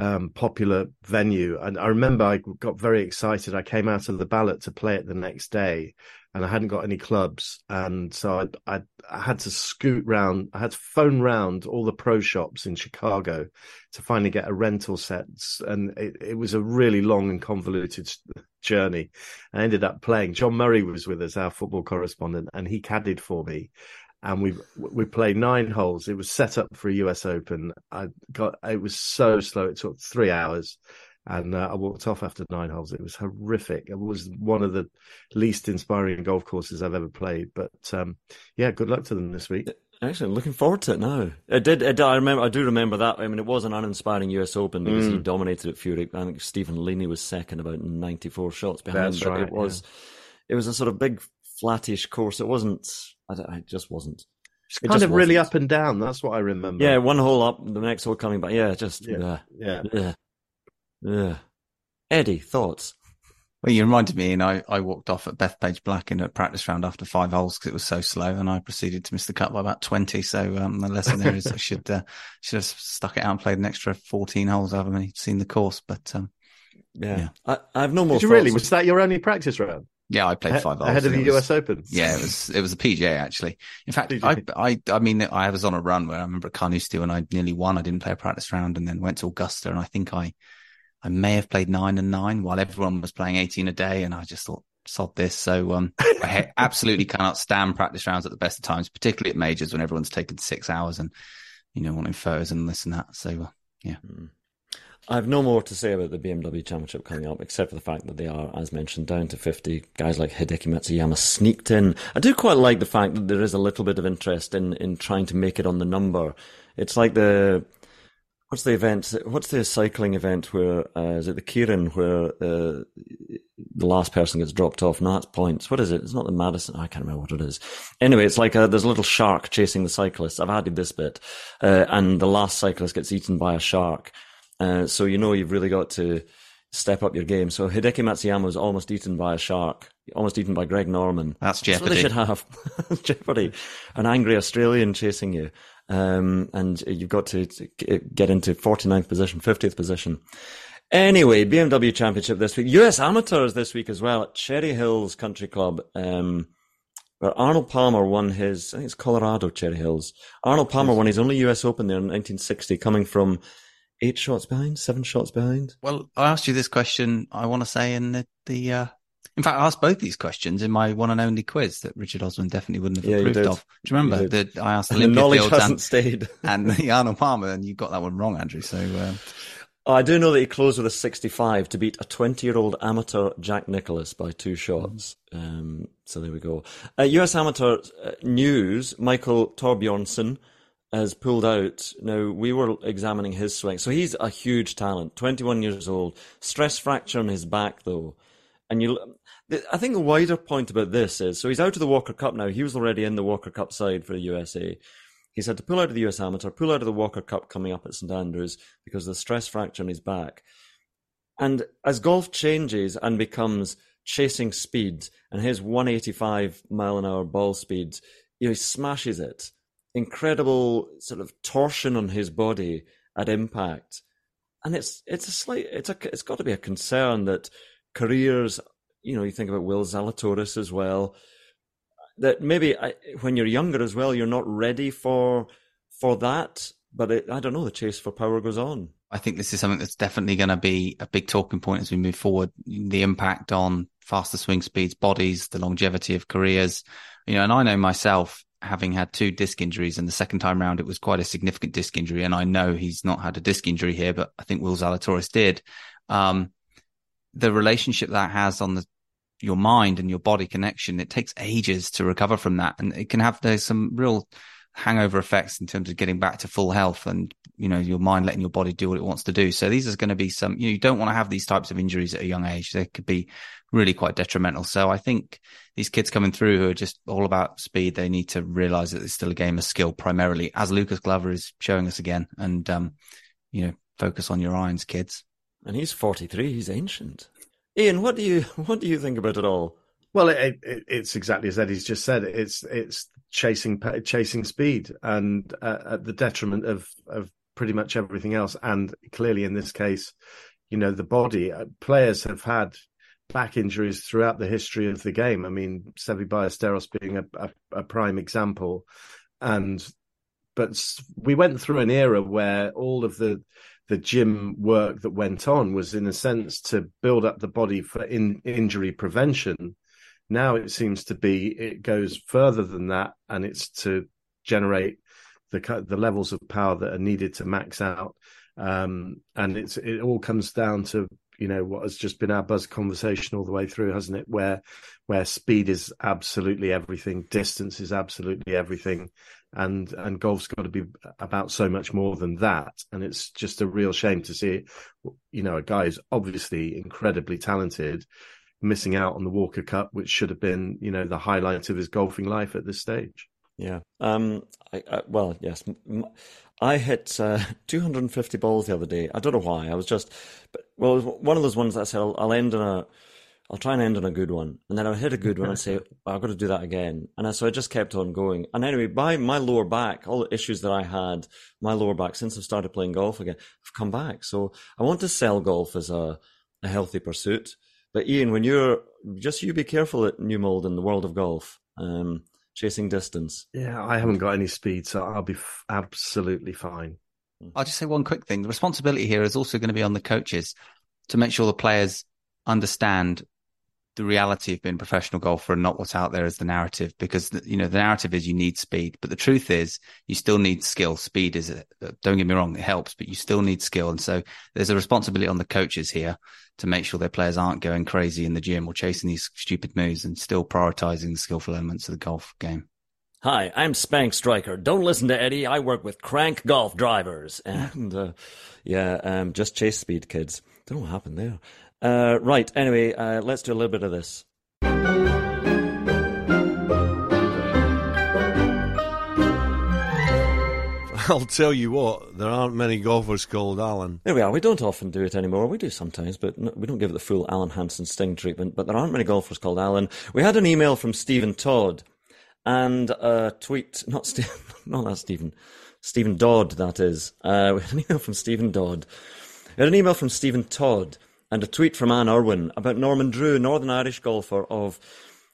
Speaker 6: um, popular venue. And I remember I got very excited. I came out of the ballot to play it the next day, and I hadn't got any clubs, and so I, I, I had to scoot round. I had to phone round all the pro shops in Chicago to finally get a rental set, and it, it was a really long and convoluted journey. I ended up playing. John Murray was with us, our football correspondent, and he caddied for me. And we we played nine holes. It was set up for a US Open. I got it was so slow. It took three hours, and uh, I walked off after nine holes. It was horrific. It was one of the least inspiring golf courses I've ever played. But um, yeah, good luck to them this week.
Speaker 4: Actually, looking forward to it now. It did. It, I remember. I do remember that. I mean, it was an uninspiring U.S. Open because he dominated at Furyk. I think Stephen Leaney was second, about ninety-four shots behind.
Speaker 6: That's
Speaker 4: but
Speaker 6: right,
Speaker 4: It was. It was a sort of big flattish course. It wasn't. I, don't- I just wasn't.
Speaker 6: It's
Speaker 4: It
Speaker 6: kind
Speaker 4: just
Speaker 6: of really
Speaker 4: wasn't.
Speaker 6: up and down. That's what I remember.
Speaker 4: Yeah, one hole up, the next hole coming back. Yeah, just.
Speaker 6: Yeah.
Speaker 4: Yeah.
Speaker 6: yeah.
Speaker 4: Yeah. Eddie, thoughts?
Speaker 5: Well, you reminded me, and I, I walked off at Bethpage Black in a practice round after five holes because it was so slow, and I proceeded to miss the cut by about twenty. So um, the lesson there is I should uh, should have stuck it out and played an extra fourteen holes. I haven't seen the course, but um,
Speaker 4: Yeah.
Speaker 5: Yeah.
Speaker 4: I, I have no more
Speaker 6: Did you
Speaker 4: thoughts.
Speaker 6: really? Was that your only practice round
Speaker 5: yeah, I played five holes
Speaker 6: ahead of the
Speaker 5: it was-
Speaker 6: US Open?
Speaker 5: Yeah, it was it was a PGA actually. In fact,
Speaker 6: PGA.
Speaker 5: I I I mean I was on a run where I remember at Carnoustie when I nearly won. I didn't play a practice round and then went to Augusta and I think I I may have played nine and nine while everyone was playing eighteen a day and I just thought sod this. So um I absolutely cannot stand practice rounds at the best of times, particularly at majors when everyone's taken six hours and you know wanting photos and this and that. So uh,
Speaker 4: I have no more to say about the BMW Championship coming up, except for the fact that they are, as mentioned, down to 50. Guys like Hideki Matsuyama sneaked in. I do quite like the fact that there is a little bit of interest in, in trying to make it on the number. It's like the, what's the event? What's the cycling event where, uh, is it the Keirin where, uh, the last person gets dropped off? No, that's points. What is it? It's not the Madison. I can't remember what it is. Anyway, it's like a, there's a little shark chasing the cyclist. I've added this bit. Uh, and the last cyclist gets eaten by a shark. Uh, so you know you've really got to step up your game. So Hideki Matsuyama was almost eaten by a shark, almost eaten by Greg Norman.
Speaker 5: That's
Speaker 4: what they
Speaker 5: jeopardy.
Speaker 4: should have. jeopardy. An angry Australian chasing you. Um, and you've got to, to get into 49th position, 50th position. Anyway, BMW Championship this week. US Amateurs this week as well at Cherry Hills Country Club. Um, where Arnold Palmer won his, I think it's Colorado Cherry Hills. Arnold Palmer won his only US Open there in 1960, coming from eight shots behind, seven shots behind.
Speaker 5: Well, I asked you this question. I want to say in the, the uh, in fact, I asked both these questions in my one and only quiz that Richard Osman definitely wouldn't have
Speaker 4: Yeah,
Speaker 5: approved of. Do you remember that I asked
Speaker 4: And the
Speaker 5: Olympia
Speaker 4: knowledge
Speaker 5: Fields
Speaker 4: hasn't
Speaker 5: and,
Speaker 4: stayed.
Speaker 5: and the Arnold Palmer, and you got that one wrong, Andrew. So um,
Speaker 4: Oh, I do know that he closed with a 65 to beat a 20 year old amateur Jack Nicklaus by two shots. Um, so there we go. Uh, US amateur uh, news Michael Thorbjornsen has pulled out. Now we were examining his swing, so he's a huge talent. Twenty-one years old, stress fracture in his back though, and you. I think the wider point about this is so he's out of the Walker Cup now. He was already in the Walker Cup side for the USA. He's had to pull out of the US Amateur, pull out of the Walker Cup coming up at St Andrews because of the stress fracture in his back. And as golf changes and becomes chasing speed and his 185 mile an hour ball speed, you know, he smashes it. Incredible sort of torsion on his body at impact. And it's it's a slight it's a it's got to be a concern that careers, you know, you think about Will Zalatoris as well, that maybe I, when you're younger as well, you're not ready for for that. But it, I don't know. The chase for power goes on.
Speaker 5: I think this is something that's definitely going to be a big talking point as we move forward. The impact on faster swing speeds, bodies, the longevity of careers. You know, and I know myself having had two disc injuries and the second time round, it was quite a significant disc injury. And I know he's not had a disc injury here, but I think Will Zalatoris did. Um, the relationship that has on the your mind and your body connection, it takes ages to recover from that. And it can have, there's some real hangover effects in terms of getting back to full health and, you know, your mind letting your body do what it wants to do. So these are going to be some, you, know, you don't want to have these types of injuries at a young age. They could be really quite detrimental. So I think these kids coming through who are just all about speed, they need to realize that it's still a game of skill primarily, as Lucas Glover is showing us again. And, um, you know, focus on your irons, kids.
Speaker 4: And he's 43. He's ancient. Iain, what do you what do you think about it all?
Speaker 6: Well, it, it, it's exactly as Eddie's just said. It's it's chasing chasing speed and uh, at the detriment of of pretty much everything else. And clearly, in this case, you know, the body uh, players have had back injuries throughout the history of the game. I mean, Seve Ballesteros being a, a, a prime example, and but we went through an era where all of the the gym work that went on was in a sense to build up the body for in, injury prevention now it seems to be it goes further than that and it's to generate the the levels of power that are needed to max out. Um, and it's it all comes down to you know what has just been our buzz conversation all the way through hasn't it? Where where speed is absolutely everything distance is absolutely everything and and golf's got to be about so much more than that. And it's just a real shame to see you know a guy who's obviously incredibly talented missing out on the walker cup which should have been you know the highlight of his golfing life at this stage
Speaker 4: yeah um I, I, well yes i hit uh, 250 balls the other day i don't know why i was just but well one of those ones that i said I'll, I'll end in a I'll try and end on a good one. And then I'll hit a good one and say, I've got to do that again. And I, so I just kept on going. And anyway, by my lower back, all the issues that I had, my lower back, since I've started playing golf again, have come back. So I want to sell golf as a, a healthy pursuit. But Iain, when you're, just you be careful at New Malden in the world of golf. Um, chasing distance.
Speaker 6: Yeah, I haven't got any speed, so I'll be f- absolutely fine.
Speaker 5: I'll just say one quick thing. The responsibility here is also going to be on the coaches to make sure the players understand the reality of being a professional golfer and not what's out there as the narrative because you know the narrative is you need speed but the truth is you still need skill speed is don't get me wrong it helps but you still need skill and so there's a responsibility on the coaches here to make sure their players aren't going crazy in the gym or chasing these stupid moves and still prioritizing the skillful elements of the golf game
Speaker 4: Hi, I'm Spank Striker. Don't listen to Eddie. I work with Krank Golf drivers. And, uh, yeah, um, just chase speed, kids. Don't know what happened there. Uh, right, anyway, uh, let's do a little bit of this.
Speaker 7: I'll tell you what, there aren't many golfers called Alan.
Speaker 4: There we are. We don't often do it anymore. We do sometimes, but we don't give it the full Alan Hansen sting treatment. But there aren't many golfers called Alan. We had an email from Stephen Todd and a tweet, not Stephen, not that Stephen, Stephen Dodd, that is. Uh, we had an email from Stephen Dodd. We had an email from Stephen Todd and a tweet from Anne Irwin about Norman Drew, Northern Irish golfer of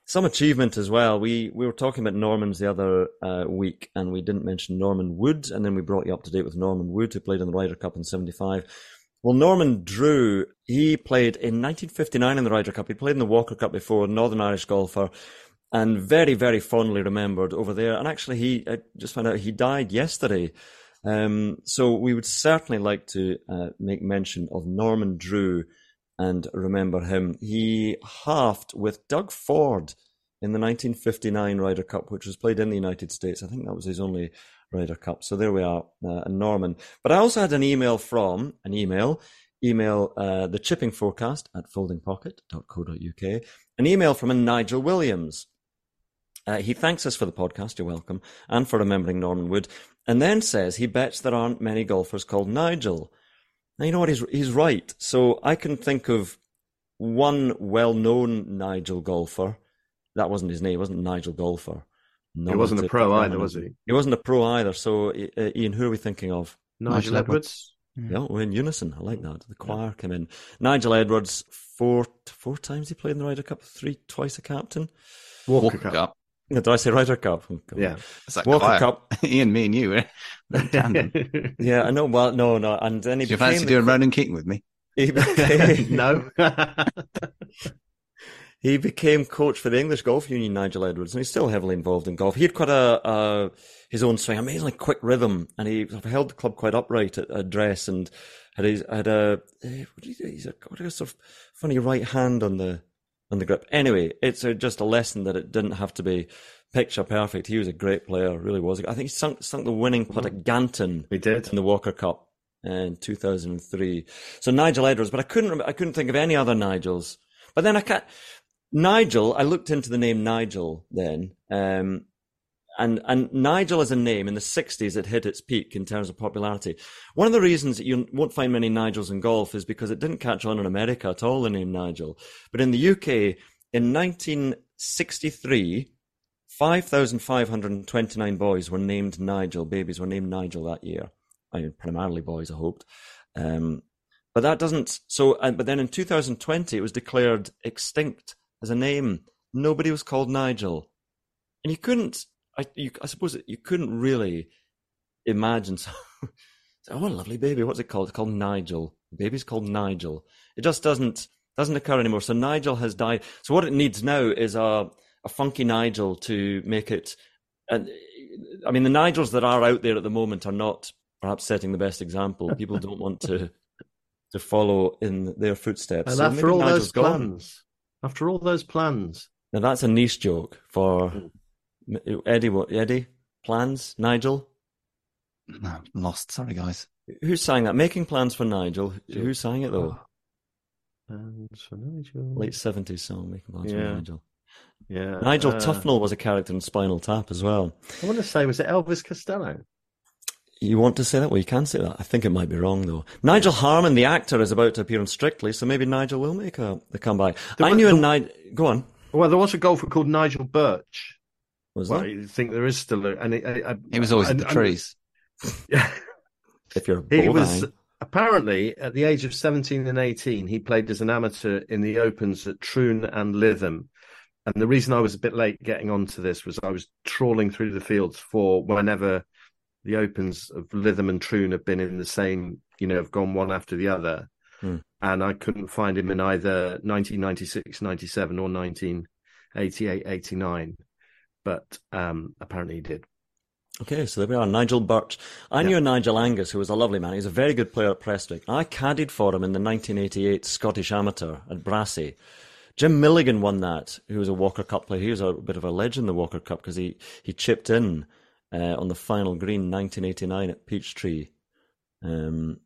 Speaker 4: some achievement as well. We we were talking about Normans the other uh, week, and we didn't mention Norman Wood, and then we brought you up to date with Norman Wood, who played in the Ryder Cup in '75. Well, Norman Drew, he played in 1959 in the Ryder Cup. He played in the Walker Cup before, Northern Irish golfer, and very, very fondly remembered over there. And actually, he I just found out he died yesterday. Um, so we would certainly like to uh, make mention of Norman Drew and remember him. He halved with Doug Ford in the 1959 Ryder Cup, which was played in the United States. I think that was his only Ryder Cup. So there we are, uh, Norman. But I also had an email from an email, email uh, the chipping forecast at foldingpocket.co.uk, an email from a Nigel Williams. Uh, he thanks us for the podcast, you're welcome, and for remembering Norman Wood, and then says he bets there aren't many golfers called Nigel. Now, you know what? He's, he's right. So I can think of one well known Nigel golfer. That wasn't his name, it wasn't Nigel Golfer.
Speaker 6: No, he wasn't a pro either, was he?
Speaker 4: He wasn't a pro either. So, uh, Iain, who are we thinking of?
Speaker 6: Nigel, Nigel Edwards.
Speaker 4: Edwards. Yeah, we're in unison. I like that. The choir yeah. came in. Nigel Edwards, four four times he played in the Ryder Cup, three twice a captain.
Speaker 5: Walker, Walker Cup. Cup.
Speaker 4: Did I say Ryder Cup?
Speaker 6: Oh, yeah,
Speaker 5: it's like Walker Cup. Iain, me, and you. Eh?
Speaker 4: yeah, I know. Well, no, no, and then he.
Speaker 5: Do you fancy doing Ronan Keating with me?
Speaker 6: no.
Speaker 4: he became coach for the English Golf Union, Nigel Edwards, and he's still heavily involved in golf. He had quite a, a his own swing, amazingly quick rhythm, and he held the club quite upright at address and had his, had a eh, what did he, he's a, what a sort of funny right hand on the on the grip. Anyway, it's a, just a lesson that it didn't have to be picture perfect. He was a great player, really was. I think he sunk, sunk the winning putt at Ganton.
Speaker 6: He did
Speaker 4: in the Walker Cup in 2003. So Nigel Edwards, but I couldn't I couldn't think of any other Nigels. But then I can't. Nigel, I looked into the name Nigel then, um, and and Nigel as a name in the 60s it hit its peak in terms of popularity. One of the reasons that you won't find many Nigels in golf is because it didn't catch on in America at all. The name Nigel, but in the UK in 1963. 5,529 boys were named Nigel. Babies were named Nigel that year. I mean, primarily boys, I hoped. Um, but that doesn't. So, uh, but then in 2020, it was declared extinct as a name. Nobody was called Nigel, and you couldn't. I, you, I suppose you couldn't really imagine. So, oh, what a lovely baby! What's it called? It's called Nigel. The baby's called Nigel. It just doesn't doesn't occur anymore. So Nigel has died. So what it needs now is a a funky Nigel to make it. And I mean, the Nigels that are out there at the moment are not perhaps setting the best example. People don't want to to follow in their footsteps.
Speaker 6: And so after all Nigel's those plans, gone. after all those plans,
Speaker 4: now that's a niche joke for mm. Eddie. What Eddie plans? Nigel?
Speaker 5: No, I'm lost. Sorry, guys.
Speaker 4: Who sang that? Making plans for Nigel. Who sang it though?
Speaker 6: Plans for Nigel.
Speaker 4: Late seventies song, Making plans
Speaker 6: yeah.
Speaker 4: for Nigel.
Speaker 6: Yeah.
Speaker 4: Nigel uh, Tufnel was a character in Spinal Tap as well.
Speaker 6: I want to say, was it Elvis Costello?
Speaker 4: You want to say that? Well, you can say that. I think it might be wrong though. Nigel Harman, the actor, is about to appear on Strictly, so maybe Nigel will make a the comeback. There I was, knew a Nigel. Go on.
Speaker 6: Well, there was a golfer called Nigel Birch.
Speaker 4: Was
Speaker 6: well,
Speaker 4: there?
Speaker 6: I think there is still a, and it, I, I,
Speaker 5: he was always in the trees.
Speaker 6: Yeah.
Speaker 4: if you're
Speaker 6: he was apparently at the age of 17 and 18 he played as an amateur in the opens at troon and lytham and the reason i was a bit late getting onto this was i was trawling through the fields for whenever the opens of Lytham and Troon have been in the same, you know, have gone one after the other.
Speaker 4: Hmm.
Speaker 6: And I couldn't find him in either 1996, 97 or 1988, 89. But um, apparently he did.
Speaker 4: Okay, so there we are. Nigel Birch. I yeah. knew Nigel Angus, who was a lovely man. He was a very good player at Prestwick. I caddied for him in the 1988 Scottish Amateur at Barassie. Jim Milligan won that, who was a Walker Cup player. He was a bit of a legend in the Walker Cup because he, he chipped in uh, on the final green, 1989 at Peachtree, um,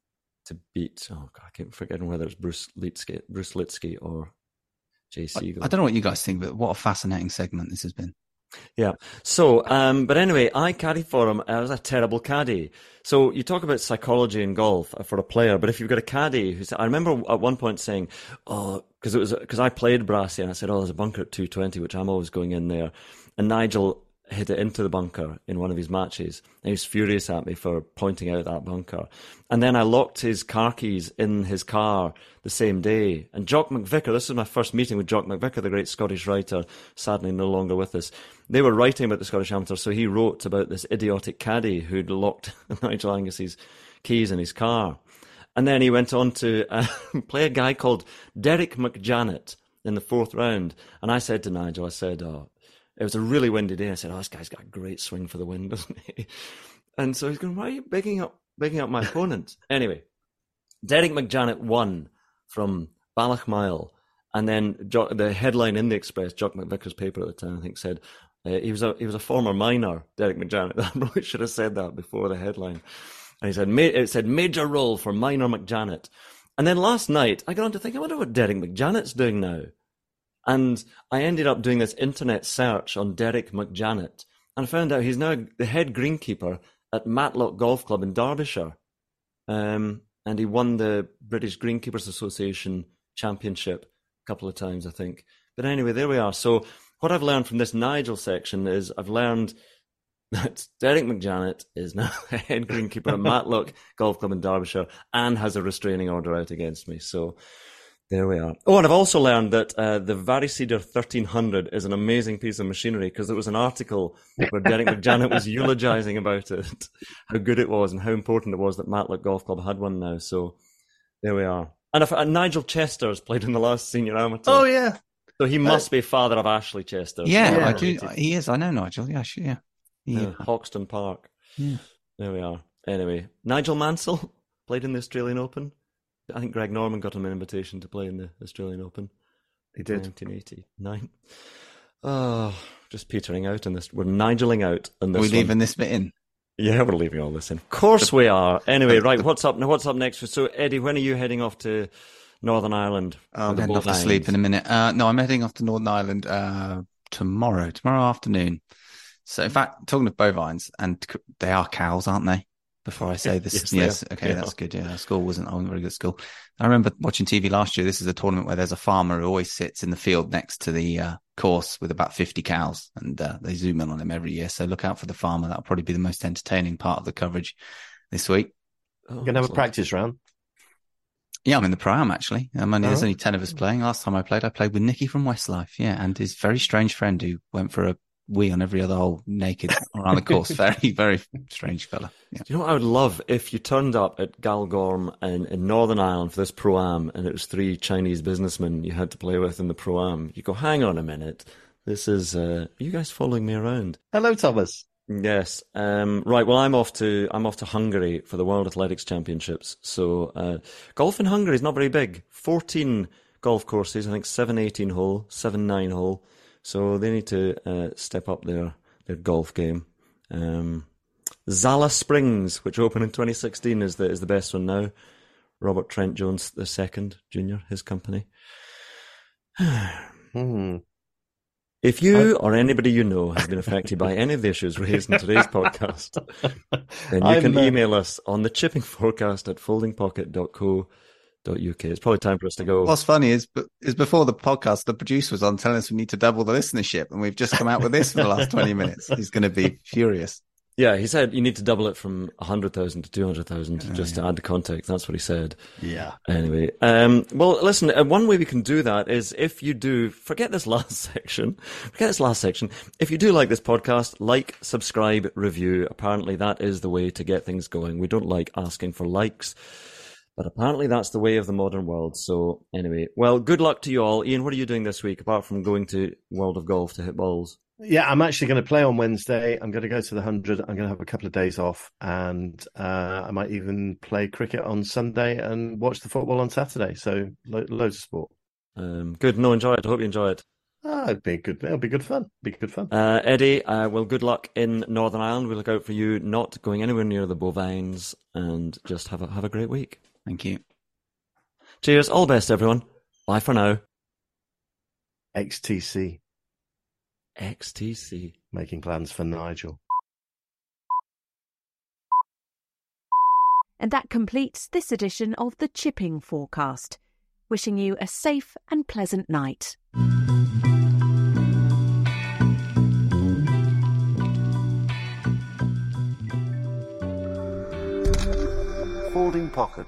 Speaker 4: to beat. Oh God, I keep forgetting whether it's Bruce Litsky, Bruce Litsky or Jay Sigel.
Speaker 5: I, I don't know what you guys think, but what a fascinating segment this has been.
Speaker 4: Yeah. So, um, but anyway, I caddy for him. I was a terrible caddy. So you talk about psychology in golf for a player, but if you've got a caddy who's, I remember at one point saying, oh, because it was, because I played Barassie and I said, oh, there's a bunker at 220, which I'm always going in there. And Nigel hit it into the bunker in one of his matches. And he was furious at me for pointing out that bunker. And then I locked his car keys in his car the same day. And Jock MacVicar, this was my first meeting with Jock MacVicar, the great Scottish writer, sadly no longer with us. They were writing about the Scottish Amateur, so he wrote about this idiotic caddy who'd locked Nigel Angus's keys in his car. And then he went on to uh, play a guy called Derek McJanet in the fourth round. And I said to Nigel, I said, oh, it was a really windy day. I said, "Oh, this guy's got a great swing for the wind, doesn't he?" And so he's going, "Why are you bigging up, bigging up my opponent?" anyway, Derek McJanet won from Ballochmyle And then jo- the headline in the Express, Jock MacVicar's paper at the time, I think, said uh, he was a he was a former miner, Derek McJanet. I probably should have said that before the headline. And he said it said major role for minor McJanet. And then last night I got on to think, I wonder what Derek McJanet's doing now. And I ended up doing this internet search on Derek McJanet and I found out he's now the head greenkeeper at Matlock Golf Club in Derbyshire. Um, and he won the British Greenkeepers Association Championship a couple of times, I think. But anyway, there we are. So what I've learned from this Nigel section is I've learned that Derek McJanet is now head greenkeeper at Matlock Golf Club in Derbyshire and has a restraining order out against me. So there we are. Oh, and I've also learned that uh, the Varicedar 1300 is an amazing piece of machinery because there was an article where Derek McJannet was eulogizing about it, how good it was and how important it was that Matlock Golf Club had one now. So there we are. And, if, and Nigel Chester's played in the last senior amateur.
Speaker 6: Oh, yeah.
Speaker 4: So he must uh, be father of Ashley Chester.
Speaker 5: Yeah, yeah, I do. He is. I know Nigel. Yeah, yeah.
Speaker 4: yeah. Hawkstone Park. Yeah. There we are. Anyway, Nigel Mansell played in the Australian Open. I think Greg Norman got him an invitation to play in the Australian Open.
Speaker 6: He did.
Speaker 4: 1989. Oh, just petering out in this. We're Nigeling out in this.
Speaker 5: Are we
Speaker 4: one.
Speaker 5: leaving this bit in?
Speaker 4: Yeah, we're leaving all this in. Of course we are. Anyway, right. What's up? Now, What's up next? So, Eddie, when are you heading off to Northern Ireland?
Speaker 5: I'm heading off to sleep in a minute. Uh, no, I'm heading off to Northern Ireland uh, tomorrow. Tomorrow afternoon. So, in fact, talking of bovines, and they are cows, aren't they? before I say this. yes, yes okay, yeah. that's good. Yeah, school wasn't. I wasn't very good at school. I remember watching TV last year. This is a tournament where there's a farmer who always sits in the field next to the uh, course with about 50 cows, and uh, they zoom in on him every year. So look out for the farmer. That'll probably be the most entertaining part of the coverage this week.
Speaker 6: Oh, You're gonna have a practice round.
Speaker 5: Yeah, I'm in the pro am actually. I'm only, oh. There's only 10 of us playing. Last time I played, I played with Nicky from Westlife. Yeah. And his very strange friend who went for a wee on every other hole naked around the course. Very, very strange fella.
Speaker 4: Yeah. You know what I would love if you turned up at Galgorm in, in Northern Ireland for this pro am, and it was three Chinese businessmen you had to play with in the pro am. You go, hang on a minute, this is uh, are you guys following me around?
Speaker 6: Hello, Thomas.
Speaker 4: Yes. Um, right. Well, I'm off to I'm off to Hungary for the World Athletics Championships. So uh, golf in Hungary is not very big. Fourteen golf courses. I think seven 18 hole, seven nine hole. So they need to uh, step up their their golf game. Um, Zala Springs, which opened in 2016, is the is the best one now. Robert Trent Jones second, junior, his company.
Speaker 6: hmm.
Speaker 4: If you or anybody you know has been affected by any of the issues raised in today's podcast, then you I'm, can uh, email us on the chipping forecast at foldingpocket.co.uk. It's probably time for us to go.
Speaker 5: What's funny is is before the podcast, the producer was on telling us we need to double the listenership, and we've just come out with this for the last twenty minutes. He's going to be furious.
Speaker 4: Yeah, he said you need to double it from hundred thousand to two hundred thousand oh, just yeah. to add the context. That's what he said.
Speaker 6: Yeah.
Speaker 4: Anyway, um, well, listen. Uh, one way we can do that is if you do forget this last section. Forget this last section. If you do like this podcast, like, subscribe, review. Apparently, that is the way to get things going. We don't like asking for likes. But apparently that's the way of the modern world. So anyway, well, good luck to you all. Iain, what are you doing this week apart from going to World of Golf to hit balls?
Speaker 6: Yeah, I'm actually going to play on Wednesday. I'm going to go to the 100. I'm going to have a couple of days off. And uh, I might even play cricket on Sunday and watch the football on Saturday. So lo- loads of sport.
Speaker 4: Um, good. No, enjoy it. I hope you enjoy it.
Speaker 6: Ah, it'll be good. It'll be good fun. Be good fun.
Speaker 4: Uh, Eddie, uh, well, good luck in Northern Ireland. We look out for you not going anywhere near the bovines, and just have a have a great week.
Speaker 5: Thank you.
Speaker 4: Cheers. All the best, everyone. Bye for now.
Speaker 6: XTC.
Speaker 4: XTC.
Speaker 6: Making plans for Nigel.
Speaker 3: And that completes this edition of the Chipping Forecast. Wishing you a safe and pleasant night.
Speaker 8: Folding Pocket